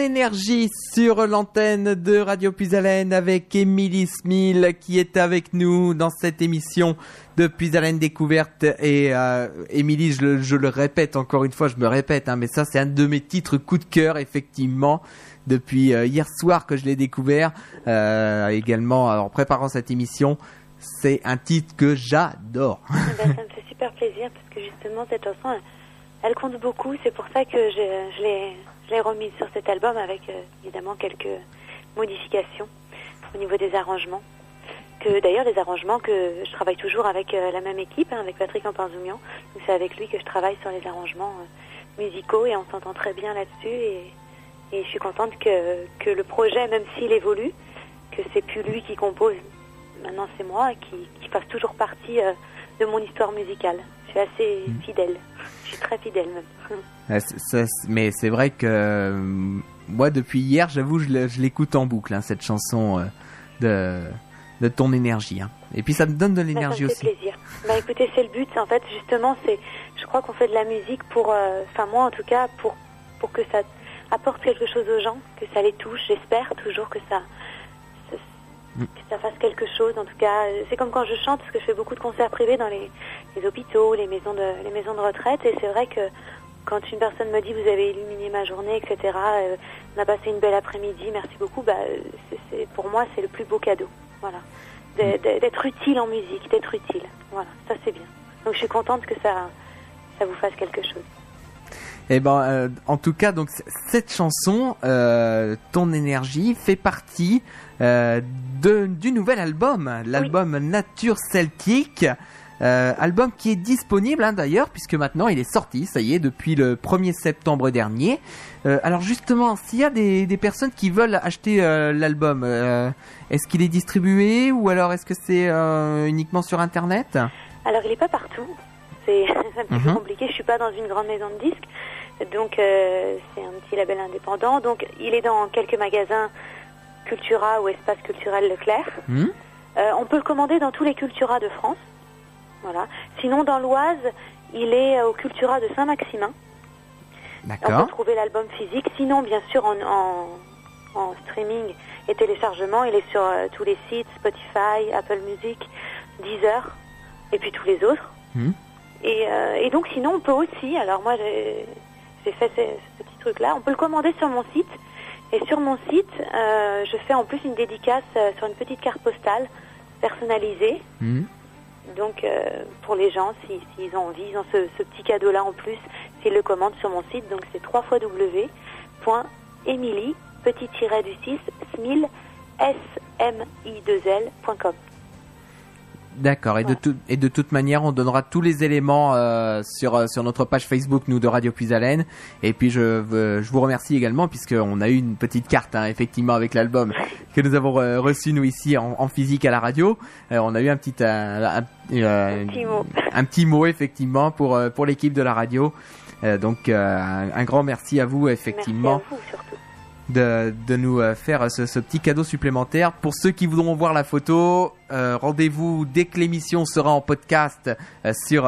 énergie sur l'antenne de Radio Puisalène avec Émilie Smil qui est avec nous dans cette émission de Puisalène Découverte. Et euh, Émilie, je, le- répète encore une fois, je me répète, hein, mais ça c'est un de mes titres coup de cœur effectivement. Depuis euh, hier soir que je l'ai découvert, euh, également en préparant cette émission, c'est un titre que j'adore. Eh ben, ça me fait super plaisir parce que justement cette chanson, elle, elle compte beaucoup. C'est pour ça que je, je l'ai l'ai remise sur cet album avec euh, évidemment quelques modifications au niveau des arrangements. Que d'ailleurs des arrangements que je travaille toujours avec euh, la même équipe, hein, avec Patrick Ampinzoumian. Donc c'est avec lui que je travaille sur les arrangements euh, musicaux et on s'entend très bien là-dessus. Et, je suis contente que, le projet, même s'il évolue, que c'est plus lui qui compose, maintenant c'est moi qui, qui fasse toujours partie de mon histoire musicale. Je suis assez fidèle. Je suis très fidèle même. C'est- mais c'est vrai que euh, moi depuis hier, j'avoue, je l'écoute en boucle hein, cette chanson euh, de de ton énergie. hein. Et puis ça me donne de l'énergie ça me aussi. fait plaisir. Bah écoutez, c'est le but. En fait, justement, c'est, je crois qu'on fait de la musique pour, euh, enfin moi en tout cas, pour pour que ça apporte quelque chose aux gens, que ça les touche. J'espère toujours que ça Mm. Que ça fasse quelque chose. En tout cas, c'est comme quand je chante, parce que je fais beaucoup de concerts privés dans les, les hôpitaux, les maisons de les maisons de retraite, et c'est vrai que quand une personne me dit vous avez illuminé ma journée, etc. euh, on a passé une belle après-midi, merci beaucoup. Bah, c'est, pour moi, c'est le plus beau cadeau. Voilà, de- d'être utile en musique, d'être utile. Voilà, ça c'est bien. Donc je suis contente que ça, ça vous fasse quelque chose. Et ben, euh, en tout cas, donc cette chanson, euh, ton énergie, fait partie euh, de, du nouvel album, l'album Nature Celtique. Euh, album qui est disponible hein, d'ailleurs puisque maintenant il est sorti, ça y est, depuis le 1er septembre dernier. Euh, alors justement, s'il y a des, des personnes qui veulent acheter euh, l'album, est-ce qu'il est distribué ou alors est-ce que c'est uniquement sur internet? Alors il n'est pas partout, c'est un petit peu Mhm. compliqué. Je suis pas dans une grande maison de disques, donc c'est un petit label indépendant. Donc il est dans quelques magasins Cultura ou Espace Culturel Leclerc. Hmm Euh, on peut le commander dans tous les Cultura de France. Voilà. Sinon, dans l'Oise, il est au Cultura de Saint-Maximin. On peut D'accord. trouver l'album physique. Sinon, bien sûr, en, en, en streaming et téléchargement, il est sur euh, tous les sites Spotify, Apple Music, Deezer, et puis tous les autres. Et, euh, et donc, sinon, on peut aussi. Alors, moi, j'ai j'ai fait ce, ce petit truc-là. On peut le commander sur mon site. Et sur mon site, euh, je fais en plus une dédicace euh, sur une petite carte postale personnalisée. Hmm Donc euh, pour les gens, si- s'ils ont envie, ils ont ce, ce petit cadeau-là en plus, s'ils le commandent sur mon site. Donc c'est www.emily, petit tiret du 6, smil, s m i 2 l.com. D'accord. Et, de tout- et de toute manière, on donnera tous les éléments euh, sur euh, sur notre page Facebook, nous de Radio Puisalène. Et puis je veux- je vous remercie également puisqu'on a eu une petite carte hein, effectivement avec l'album que nous avons reçu nous ici en, en physique à la radio. Euh, on a eu un petit un, Un petit mot. un petit mot effectivement pour pour l'équipe de la radio. Donc un, un grand merci à vous effectivement Merci à vous surtout. De, nous euh, faire ce, petit cadeau supplémentaire. Pour ceux qui voudront voir la photo, euh, rendez-vous dès que l'émission sera en podcast euh, sur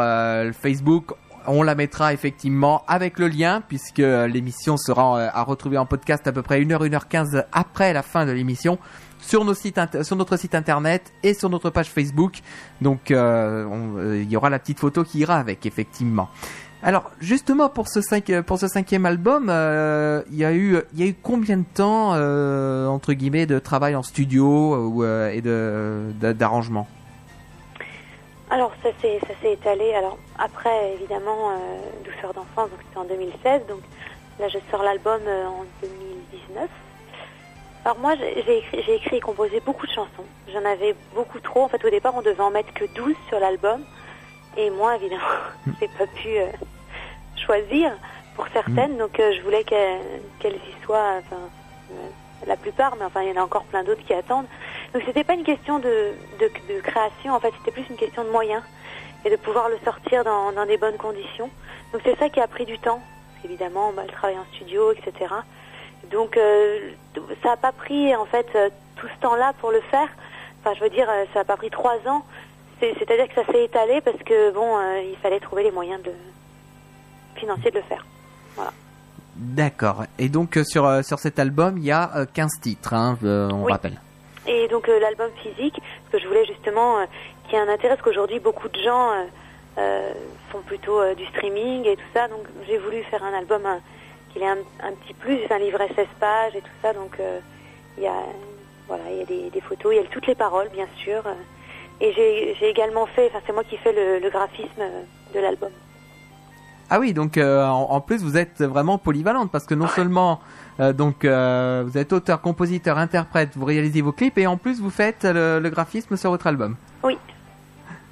Facebook. On la mettra effectivement avec le lien puisque l'émission sera à retrouver en podcast à peu près 1h, 1h15 après la fin de l'émission. sur, notre site internet et sur notre page Facebook. Donc on- il y aura la petite photo qui ira avec, effectivement. Alors justement pour ce, ce cinquième album, euh, il y a eu combien de temps euh, entre guillemets de travail en studio euh, euh, et d'arrangement? Alors ça s'est étalé. Alors après évidemment euh, Douceur d'enfance donc c'était en 2016 donc là je sors l'album euh, en 2019. Alors moi j'ai écrit, écrit et composé beaucoup de chansons. J'en avais beaucoup trop. En fait au départ on devait en mettre que 12 sur l'album et moi évidemment j'ai pas pu euh, choisir pour certaines donc euh, je voulais qu'elles y soient enfin euh, la plupart mais enfin il y en a encore plein d'autres qui attendent. Donc c'était pas une question de, de, de création, en fait c'était plus une question de moyens et de pouvoir le sortir dans, dans des bonnes conditions. Donc c'est ça qui a pris du temps, parce qu'évidemment bah, le travail en studio, etc. Donc euh, ça n'a pas pris en fait tout ce temps-là pour le faire. Enfin je veux dire ça n'a pas pris trois ans. C'est- C'est-à-dire que ça s'est étalé parce que bon euh, il fallait trouver les moyens de financiers de le faire. D'accord. Et donc euh, sur euh, sur cet album, il y a euh, 15 titres, hein, on Oui. rappelle. Et donc l'album physique, parce que je voulais justement qu'il y ait un intérêt, parce qu'aujourd'hui beaucoup de gens font plutôt du streaming et tout ça, donc j'ai voulu faire un album euh, qu'il ait un, un petit plus, un livret 16 pages et tout ça, donc il y a voilà, il y a des, des photos, il y a toutes les paroles bien sûr, et j'ai également fait, enfin c'est moi qui fais le, le graphisme euh, de l'album. Ah oui, donc euh, en, en plus vous êtes vraiment polyvalente parce que non seulement euh, donc euh, vous êtes auteur, compositeur, interprète, vous réalisez vos clips et en plus vous faites le, le graphisme sur votre album. Oui,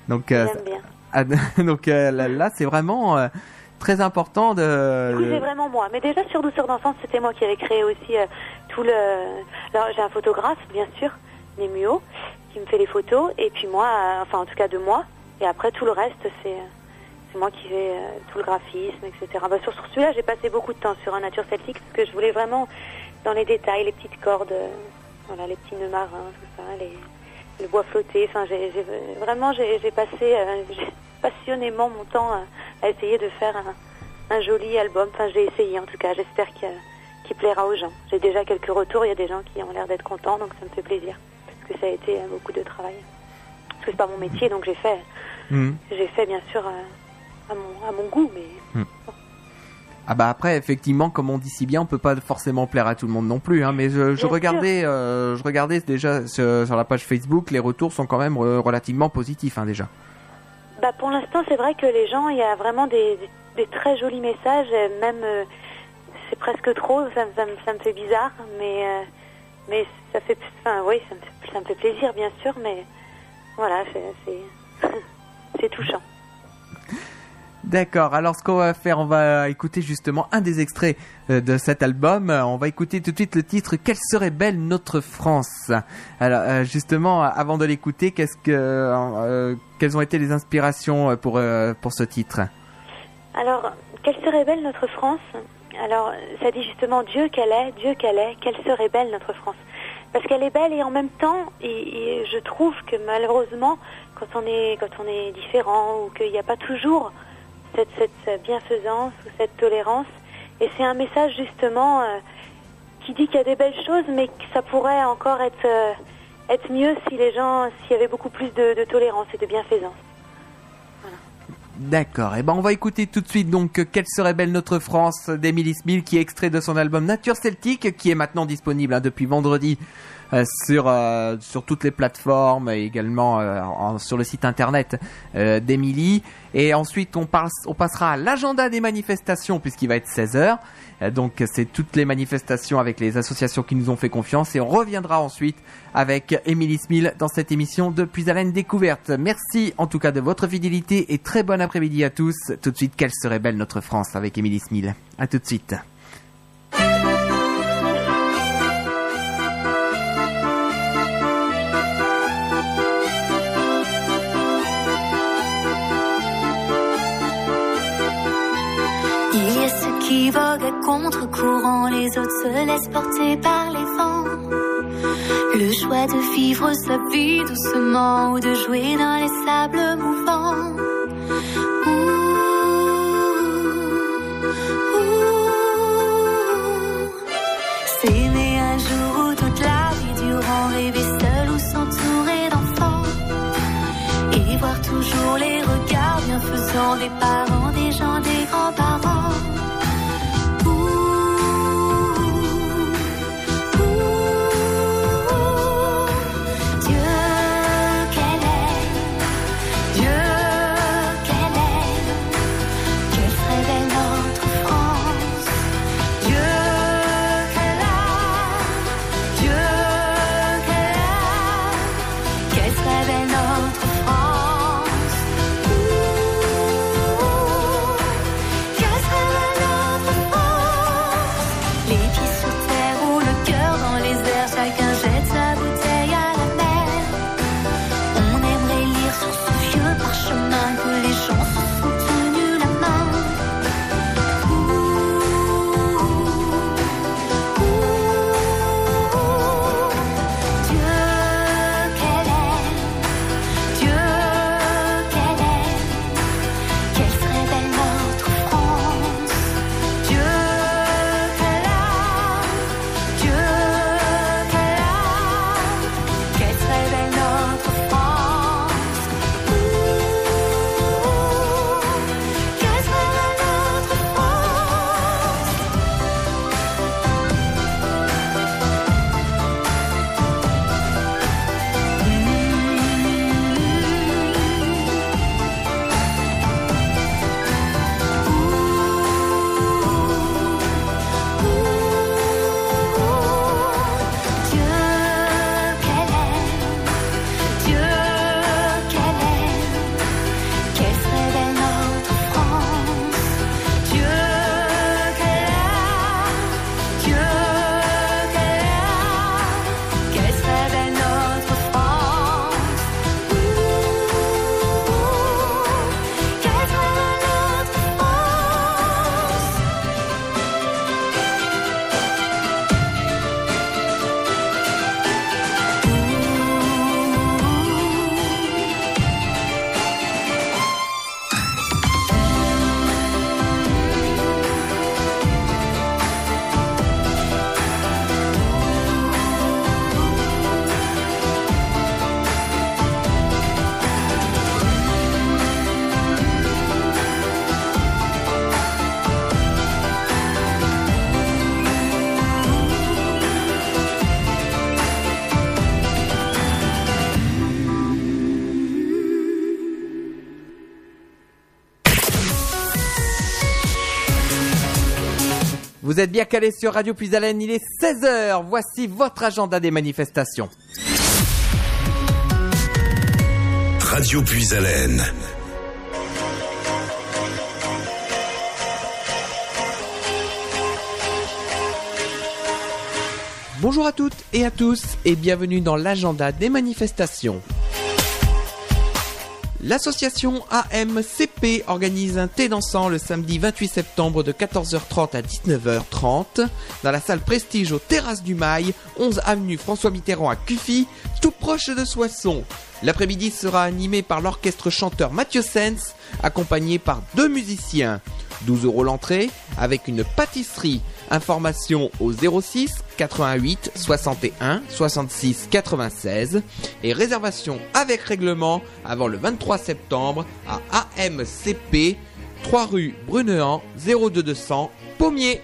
Donc bien. ah, donc là, là, c'est vraiment très important de. Coup, c'est vraiment moi. Mais déjà, sur Douceur d'enfance, c'était moi qui avais créé aussi tout le... Alors, j'ai un photographe, bien sûr, Nemuo, qui me fait les photos. Et puis moi, euh, enfin, en tout cas de moi. Et après, tout le reste, c'est... euh, moi qui fais euh, tout le graphisme, etc. Bah, sur, sur celui-là, j'ai passé beaucoup de temps sur un nature celtique parce que je voulais vraiment dans les détails, les petites cordes, les petits nœuds marins, tout ça, les, le bois flotté. Enfin, j'ai, vraiment, j'ai, passé passionnément mon temps à, essayer de faire un, joli album. Enfin, j'ai essayé en tout cas. J'espère qu'il, plaira aux gens. J'ai déjà quelques retours. Il y a des gens qui ont l'air d'être contents, donc ça me fait plaisir que ça a été euh, beaucoup de travail. Parce que c'est pas mon métier, donc j'ai fait, Mhm. j'ai fait bien sûr euh, à mon, à mon goût, mais Ah bah après effectivement comme on dit si bien on peut pas forcément plaire à tout le monde non plus hein, mais je, regardais euh, je regardais déjà sur, sur la page Facebook les retours sont quand même relativement positifs hein, déjà. Bah pour l'instant, c'est vrai que les gens, il y a vraiment des, des- très jolis messages, même euh, c'est presque trop, ça, me- ça, me- ça me fait bizarre, mais euh, mais ça fait, enfin oui, ça me, fait, ça me fait plaisir bien sûr, mais voilà, c'est touchant. D'accord, alors ce qu'on va faire, on va écouter justement un des extraits euh, de cet album. On va écouter tout de suite le titre Quelle serait belle notre France? Alors euh, justement, avant de l'écouter, qu'est-ce que, euh, quelles ont été les inspirations euh, pour euh, pour ce titre? Alors, quelle serait belle notre France Alors, ça dit justement Dieu qu'elle est, Dieu qu'elle est, quelle serait belle notre France Parce qu'elle est belle et en même temps, et, je trouve que malheureusement, quand on est, différent ou qu'il n'y a pas toujours cette, bienfaisance ou cette tolérance, et c'est un message justement euh, qui dit qu'il y a des belles choses, mais que ça pourrait encore être, euh, mieux si les gens, s'il y avait beaucoup plus de tolérance et de bienfaisance. D'accord. Et ben on va écouter tout de suite donc euh, Quelle serait belle notre France d'Emily Smith qui est extrait de son album Nature Celtique qui est maintenant disponible hein, depuis vendredi euh, sur euh, sur toutes les plateformes et également en- sur le site internet d'Emily. Et ensuite on passe on passera à l'agenda des manifestations puisqu'il va être 16 h donc c'est toutes les manifestations avec les associations qui nous ont fait confiance et on reviendra ensuite avec Émilie Smil dans cette émission de Puis Haleine Découverte. Merci en tout cas de votre fidélité et très bon après-midi à tous. Tout de suite, quelle serait belle notre France avec Émilie Smil. À tout de suite. contre-courant, les autres se laissent porter par les vents. Le choix de vivre sa vie doucement ou de jouer dans les sables mouvants. S'aimer un jour ou toute la vie durant, rêver seul ou s'entourer d'enfants. Et voir toujours les regards bienfaisants des parents, des gens, des grands-parents. Vous êtes bien calés sur Radio Puis Haleine, il est 16h. Voici votre agenda des manifestations. Radio Puis-Haleine. Bonjour à toutes et à tous et bienvenue dans l'agenda des manifestations. L'association AMCP organise un thé dansant le samedi 28 septembre de 14h30 à 19h30 dans la salle Prestige aux Terrasses du Mail, 11 avenue François Mitterrand à Cuffy, tout proche de Soissons. L'après-midi sera animé par l'orchestre chanteur Mathieu Sens, accompagné par deux musiciens. 12 euros l'entrée avec une pâtisserie. Information au 06 88 61 66 96 et réservation avec règlement avant le 23 septembre à AMCP 3 rue Brunehan 02200 Pommier.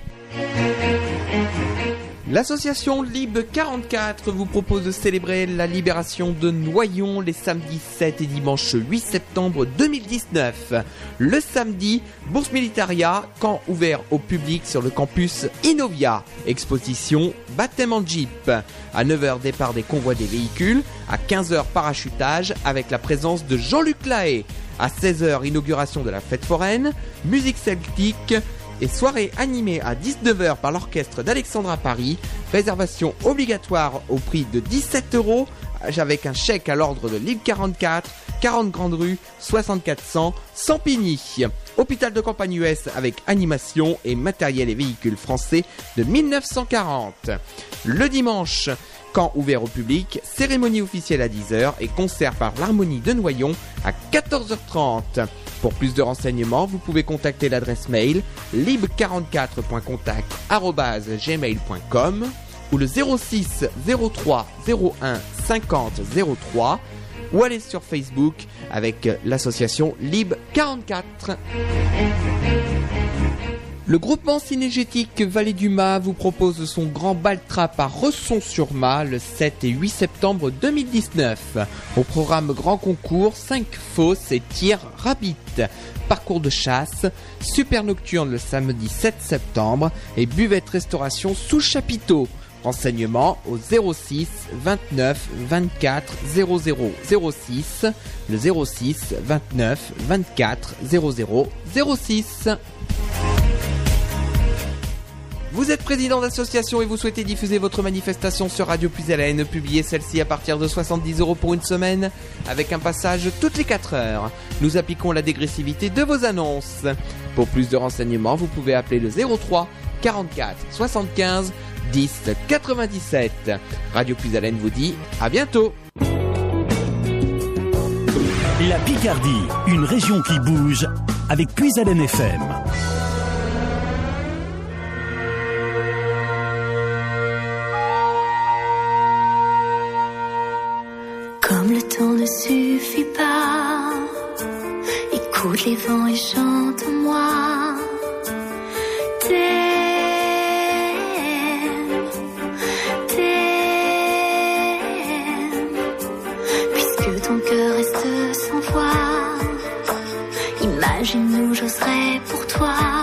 L'association Lib 44 vous propose de célébrer la libération de Noyon les samedis 7 et dimanche 8 septembre 2019. Le samedi, Bourse Militaria, camp ouvert au public sur le campus Innovia. Exposition baptême Jeep. À 9h départ des convois des véhicules, à 15h parachutage avec la présence de Jean-Luc Lahaye. À 16h inauguration de la fête foraine, musique celtique, et soirée animée à 19h par l'orchestre d'Alexandra Paris. Réservation obligatoire au prix de 17 euros avec un chèque à l'ordre de Ligue 44, 40 Grande Rue, 6400, Sampigny. Hôpital de campagne US avec animation et matériel et véhicules français de 1940. Le dimanche, camp ouvert au public, cérémonie officielle à 10h et concert par l'Harmonie de Noyon à 14h30. Pour plus de renseignements, vous pouvez contacter l'adresse mail lib44.contact@gmail.com ou le 06 03 01 50 03 ou allez sur Facebook avec l'association Lib 44. Le groupement cinégétique Vallée du Mât vous propose son grand bal trap à Resson-sur-Mât le 7 et 8 septembre 2019. Au programme grand concours, 5 fosses et tirs rabbit. Parcours de chasse, super nocturne le samedi 7 septembre et buvette restauration sous chapiteau. Renseignements au 06 29 24 00 06, le 06 29 24 00 06. Vous êtes président d'association et vous souhaitez diffuser votre manifestation sur Radio Plus Hélène, publiez celle-ci à partir de 70 euros pour une semaine, avec un passage toutes les 4 heures. Nous appliquons la dégressivité de vos annonces. Pour plus de renseignements, vous pouvez appeler le 03 44 75 10 97. Radio Plus Hélène vous dit à bientôt. La Picardie, une région qui bouge avec Puis FM. Suffit pas, écoute les vents et chante en moi. T'aimes, t'aimes, puisque ton cœur reste sans voix. Imagine-nous, j'oserais pour toi.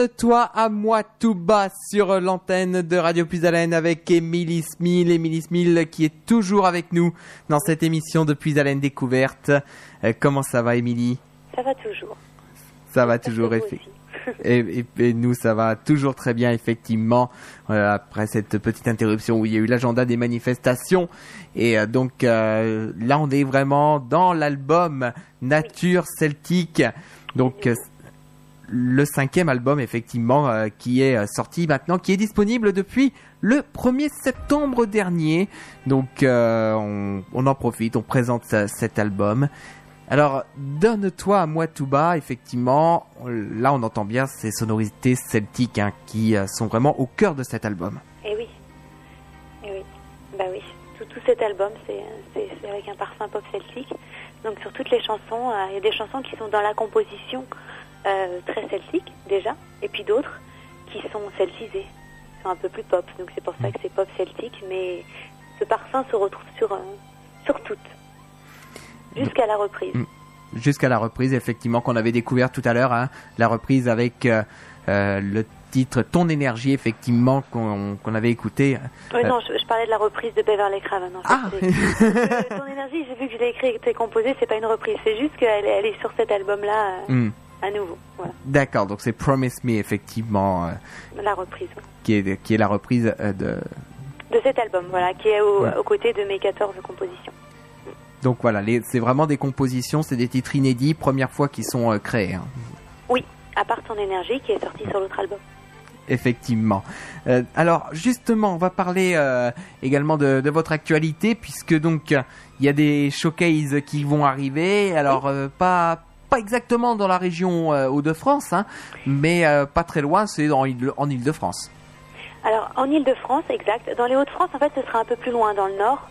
Donne-toi à moi tout bas sur l'antenne de Radio Plus Haleine avec Émilie Smil. Émilie Smil qui est toujours avec nous dans cette émission de Plus Haleine Découverte. Euh, comment ça va Émilie? Ça va toujours. Ça va toujours que vous effe- aussi. Et, et- et nous, ça va toujours très bien, effectivement, euh, après cette petite interruption où il y a eu l'agenda des manifestations. Et euh, donc euh, là, on est vraiment dans l'album Nature Celtique. Donc le cinquième album, effectivement, euh, qui est euh, sorti maintenant, qui est disponible depuis le 1er septembre dernier. Donc euh, on, en profite, on présente ce- cet album. Alors, donne-toi à moi tout bas, effectivement, là on entend bien ces sonorités celtiques hein, qui sont vraiment au cœur de cet album. Et oui. Et oui. Bah oui. Tout, cet album, c'est avec un parfum pop celtique. Donc sur toutes les chansons, il y a des chansons qui sont dans la composition euh, très celtique déjà, et puis d'autres qui sont celtisées, qui sont un peu plus pop. Donc c'est pour ça que c'est pop celtique, mais ce parfum se retrouve sur, euh, sur toutes, jusqu'à la reprise. Mm. Jusqu'à la reprise, effectivement, qu'on avait découvert tout à l'heure, hein, la reprise avec euh, le titre Ton énergie, effectivement, qu'on qu'on avait écouté. Oui, non, je, je parlais de la reprise de Beverly Craven. En fait. Ah Ton énergie, j'ai vu que je l'ai écrit et composé, c'est pas une reprise, c'est juste qu'elle est, elle est sur cet album-là Hmm. À nouveau. Voilà, D'accord, donc c'est Promise Me, effectivement, euh, la reprise. ouais. qui, est, qui est la reprise euh, de... De cet album, voilà, qui est au- Ouais. aux côtés de mes 14 compositions. Donc voilà, c'est vraiment des compositions, c'est des titres inédits, première fois qu'ils sont euh, créés. hein. Oui, à part Ton énergie qui est sorti sur l'autre album. Effectivement. Alors justement, on va parler également de, de votre actualité puisque donc il y a des showcases qui vont arriver. Alors pas pas exactement dans la région euh, Hauts-de-France, hein, mais euh, pas très loin, c'est en en Île-de-France. Alors, en Ile-de-France, exact. Dans les Hauts-de-France, en fait, ce sera un peu plus loin, dans le nord.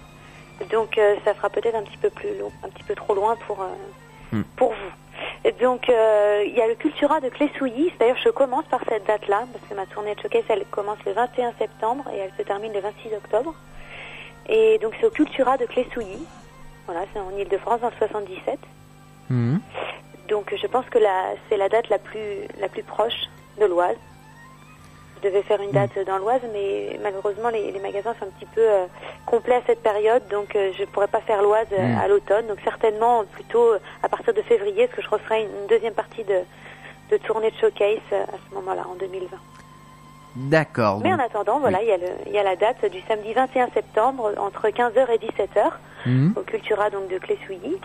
Donc, euh, ça fera peut-être un petit peu plus long, un petit peu trop loin pour, Hmm. pour vous. Et donc, il y a le Cultura de Clé-Souilly. D'ailleurs, je commence par cette date-là, parce que ma tournée de showcase, elle commence le 21 septembre et elle se termine le 26 octobre. Et donc, c'est au Cultura de Clé-Souilly. Voilà, c'est en Ile-de-France, dans le 77. Mhm. Donc je pense que c'est la date la plus, la plus proche de l'Oise. Je devais faire une date dans l'Oise, mais malheureusement les, les magasins sont un petit peu euh, complets à cette période, donc euh, je ne pourrais pas faire l'Oise euh, Mm. à l'automne. Donc certainement plutôt à partir de février, parce que je referai une, deuxième partie de, de tournée de showcase à ce moment-là, en 2020. D'accord. Mais en attendant, voilà, il y, a y la date du samedi 21 septembre entre 15h et 17h Mhm. au Cultura donc de Clé-Souilly,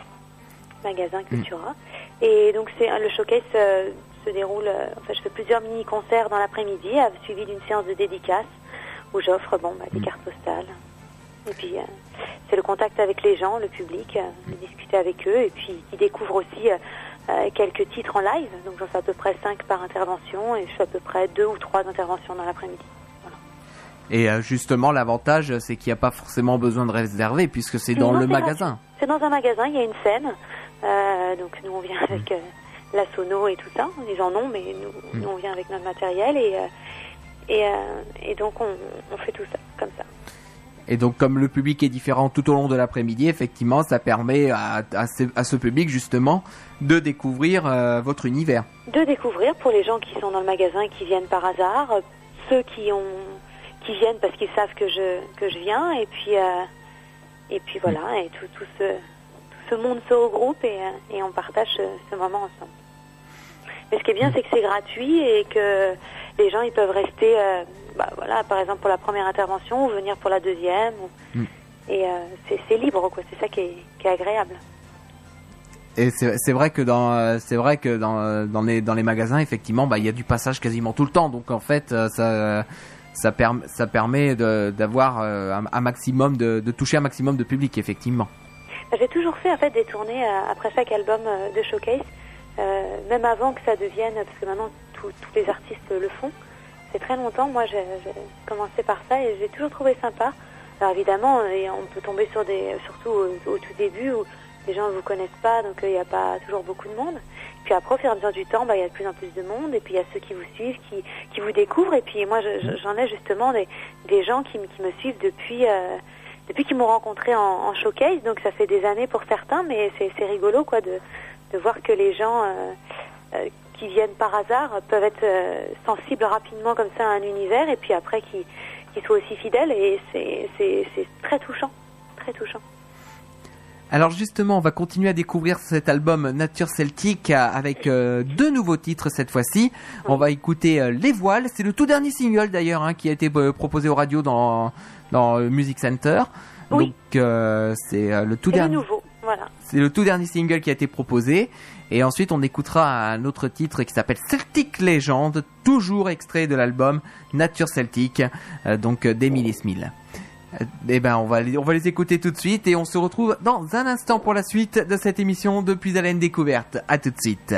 magasin Cultura. Et donc c'est le showcase euh, se déroule. euh, enfin, je fais plusieurs mini concerts dans l'après-midi, euh, suivi d'une séance de dédicace où j'offre bon bah, des cartes postales. Et puis euh, c'est le contact avec les gens, le public, euh, de discuter avec eux, et puis ils découvrent aussi quelques titres en live. Donc j'en fais à peu près 5 par intervention, et je fais à peu près deux ou trois interventions dans l'après-midi. Et justement, l'avantage, c'est qu'il n'y a pas forcément besoin de réserver puisque c'est dans le magasin. C'est dans un magasin, il y a une scène. Euh, donc nous on vient avec euh, la sono et tout ça. Ils en ont, mais nous, nous on vient avec notre matériel et euh, et, et donc on, on fait tout ça comme ça. Et donc, comme le public est différent tout au long de l'après-midi, effectivement, ça permet à, à ce, à ce public, justement, de découvrir euh, votre univers. De découvrir pour les gens qui sont dans le magasin et qui viennent par hasard, ceux qui ont qui viennent parce qu'ils savent que je que je viens et puis et puis voilà et tout tout ce ce monde se regroupe et euh, et on partage ce, ce moment ensemble. Mais ce qui est bien, c'est que c'est gratuit et que les gens ils peuvent rester, euh, bah, voilà, par exemple pour la première intervention ou venir pour la deuxième. ou- Mm. Et euh, c'est libre, quoi. C'est ça qui est, qui est agréable. Et c'est vrai que dans c'est vrai que dans dans les dans les magasins effectivement bah il y a du passage quasiment tout le temps donc en fait ça ça permet ça permet de- d'avoir un, un maximum de, de toucher un maximum de public effectivement. J'ai toujours fait en fait des tournées euh, après chaque album euh, de showcase, euh, même avant que ça devienne, parce que maintenant tous les artistes le font. C'est très longtemps. Moi, j'ai commencé par ça et j'ai toujours trouvé sympa. Alors évidemment, euh, on peut tomber sur des, surtout au, tout début où les gens ne vous connaissent pas, donc il n'y a pas toujours beaucoup de monde. Puis après, au fur et à mesure du temps, bah, il y a de plus en plus de monde, et puis il y a ceux qui vous suivent, qui, qui vous découvrent. Et puis moi, je- je- j'en ai justement des, des gens qui, me- qui me suivent depuis, euh, depuis qu'ils m'ont rencontré en, showcase, donc ça fait des années pour certains, mais c'est rigolo quoi de, de, voir que les gens euh, euh, qui viennent par hasard peuvent être euh, sensibles rapidement comme ça à un univers et puis après qu'ils soient aussi fidèles et c'est très touchant, très touchant. Alors justement, on va continuer à découvrir cet album Nature Celtique avec deux nouveaux titres cette fois-ci. On va écouter Les Voiles, c'est le tout dernier single d'ailleurs hein, qui a été proposé aux radios dans, dans euh, Music Center. Donc euh, euh, c'est le tout dernier. C'est le tout dernier single qui a été proposé. Et ensuite, on écoutera un autre titre qui s'appelle Celtic Legend, toujours extrait de l'album Nature Celtic, donc d'Emily oh. Smith. Eh ben, on va, les, on va les écouter tout de suite et on se retrouve dans un instant pour la suite de cette émission depuis Alain Découverte. À tout de suite.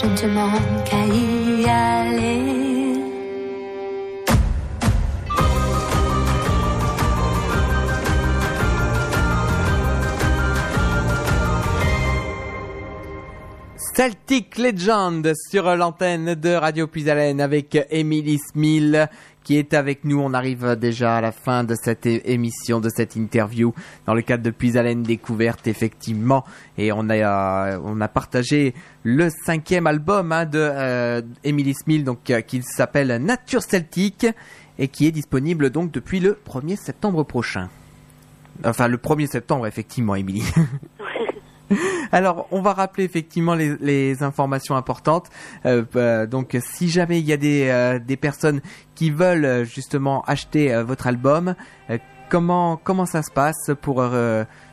Je ne demande qu'à y aller. Celtic Legend sur l'antenne de Radio Puisalène avec Emily Smil qui est avec nous. On arrive déjà à la fin de cette émission, de cette interview dans le cadre de Puisalène Découverte effectivement. Et on a, euh, on a partagé le cinquième album hein, de euh, Emily Smil donc euh, qui s'appelle Nature Celtique et qui est disponible donc depuis le 1er septembre prochain. Enfin le 1er septembre effectivement Emily. Alors, on va rappeler effectivement les, informations importantes. Euh, euh, donc, si jamais il y a des, euh, personnes qui veulent justement acheter votre album, comment comment ça se passe pour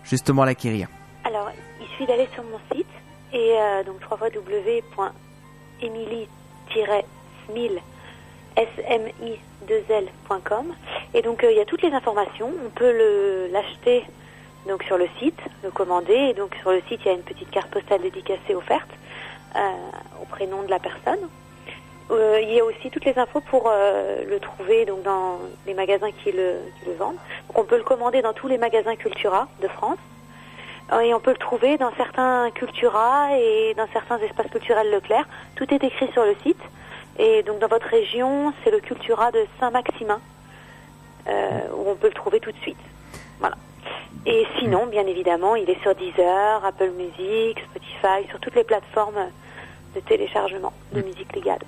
justement l'acquérir? Alors, il suffit d'aller sur mon site et donc www.emily-smil smi2l.com et donc il y a toutes les informations. On peut l'acheter donc sur le site, le commander et donc sur le site il y a une petite carte postale dédicacée offerte euh, au prénom de la personne. Euh, il y a aussi toutes les infos pour euh, le trouver donc dans les magasins qui le, qui le vendent. Donc on peut le commander dans tous les magasins Cultura de France. Et on peut le trouver dans certains Cultura et dans certains espaces culturels Leclerc. Tout est écrit sur le site. Et donc dans votre région, c'est le Cultura de Saint-Maximin, où on peut le trouver tout de suite. Voilà. Et sinon, bien évidemment, il est sur Deezer, Apple Music, Spotify, sur toutes les plateformes de téléchargement de musique légale.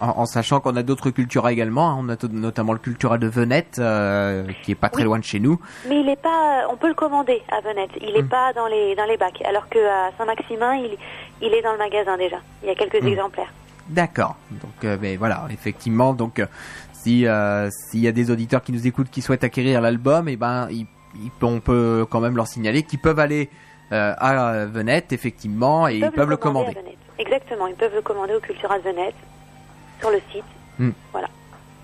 en, en sachant qu'on a d'autres Cultura également. hein. On a notamment le Cultura de Venette, euh, qui est pas très Oui. loin de chez nous. Mais il est pas, on peut le commander à Venette. Il n'est Mm. pas dans les dans les bacs, alors que à Saint-Maximin, il il est dans le magasin déjà. Il y a quelques Mm. exemplaires. D'accord. Donc, euh, mais voilà, effectivement, donc euh, si euh, s'il y a des auditeurs qui nous écoutent qui souhaitent acquérir l'album, et ben, ils- ils- on peut quand même leur signaler qu'ils peuvent aller euh, à Venette, effectivement, et ils peuvent le commander. Exactement, ils peuvent le commander au Cultura de Venette sur le site. Mm. Voilà.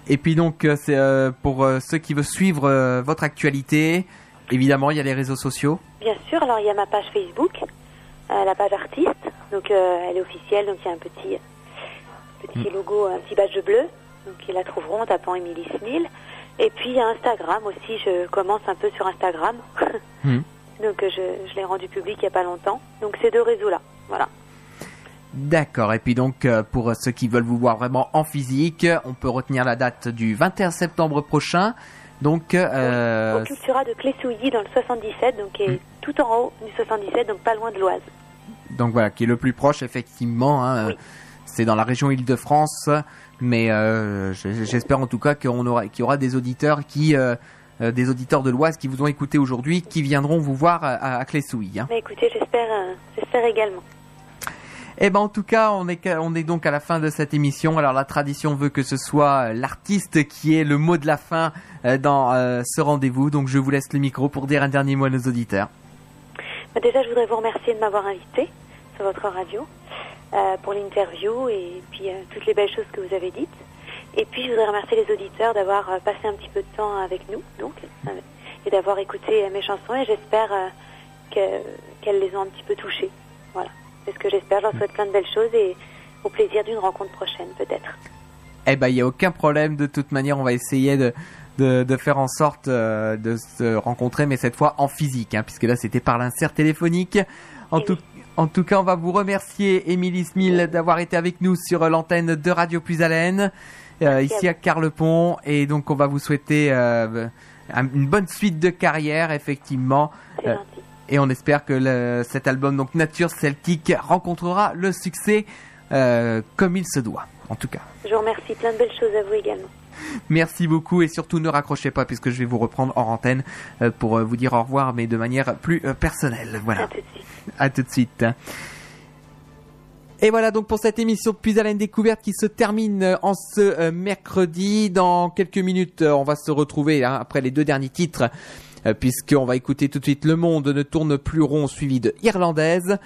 Et puis donc, euh, c'est euh, pour ceux qui veulent suivre votre actualité, évidemment, il y a les réseaux sociaux. Bien sûr, alors il y a ma page Facebook, la page artiste, donc elle est officielle, donc il y a un petit petit logo, un petit badge bleu, donc ils la trouveront en tapant Emily Smil. Et puis il y a Instagram aussi, je commence un peu sur Instagram, Mhm. donc euh, je, je l'ai rendu public il n'y a pas longtemps. Donc ces deux réseaux-là, voilà. D'accord. Et puis donc, euh, pour ceux qui veulent vous voir vraiment en physique, on peut retenir la date du 21 septembre prochain. Donc, euh, Au Cultura de Clé-Souilly dans le 77, donc qui est Mm. tout en haut du 77, donc pas loin de l'Oise. donc voilà, qui est le plus proche effectivement. hein, Oui. euh, C'est dans la région Île-de-France, mais euh, je- j'espère en tout cas qu'on aura, qu'il y aura des auditeurs qui, euh, euh, des auditeurs de l'Oise qui vous ont écouté aujourd'hui, qui viendront vous voir à, à Clessouilly. Hein. Mais écoutez, j'espère euh, j'espère également. Eh ben en tout cas, on est qu'à- on est donc à la fin de cette émission. Alors la tradition veut que ce soit l'artiste qui est le mot de la fin dans euh, ce rendez-vous. Donc je vous laisse le micro pour dire un dernier mot à nos auditeurs. Bah, Déjà, je voudrais vous remercier de m'avoir invité sur votre radio euh, pour l'interview et puis euh, toutes les belles choses que vous avez dites. Et puis, je voudrais remercier les auditeurs d'avoir euh, passé un petit peu de temps avec nous, donc, et d'avoir écouté mes chansons. Et j'espère que- qu'elles les ont un petit peu touchées. Voilà. C'est ce que j'espère. J'en souhaite plein de belles choses et au plaisir d'une rencontre prochaine, peut-être. Eh ben, il n'y a aucun problème. De toute manière, on va essayer de, de, de faire en sorte euh, de se rencontrer, mais cette fois en physique, hein, puisque là, c'était par l'insert téléphonique. En Eh tout, oui. En tout cas, on va vous remercier, Émilie Smil, d'avoir été avec nous sur l'antenne de Radio Plus Haleine, euh, ici à Carlepont. Et donc, on va vous souhaiter euh, un- une bonne suite de carrière, effectivement. Euh. Et on espère que le- cet album, donc Nature Celtique, rencontrera le succès comme il se doit, en tout cas. Je vous remercie. Plein de belles choses à vous également. Merci beaucoup et surtout ne raccrochez pas puisque je vais vous reprendre en antenne euh, pour euh, vous dire au revoir mais de manière plus euh, personnelle. À Voilà, tout de suite. à tout de suite. Et voilà donc pour cette émission de Puis à la découverte qui se termine en ce mercredi. Dans quelques minutes, on va se retrouver hein, après les deux derniers titres puisqu'on va écouter tout de suite Le Monde ne tourne plus rond suivi de Irlandaise.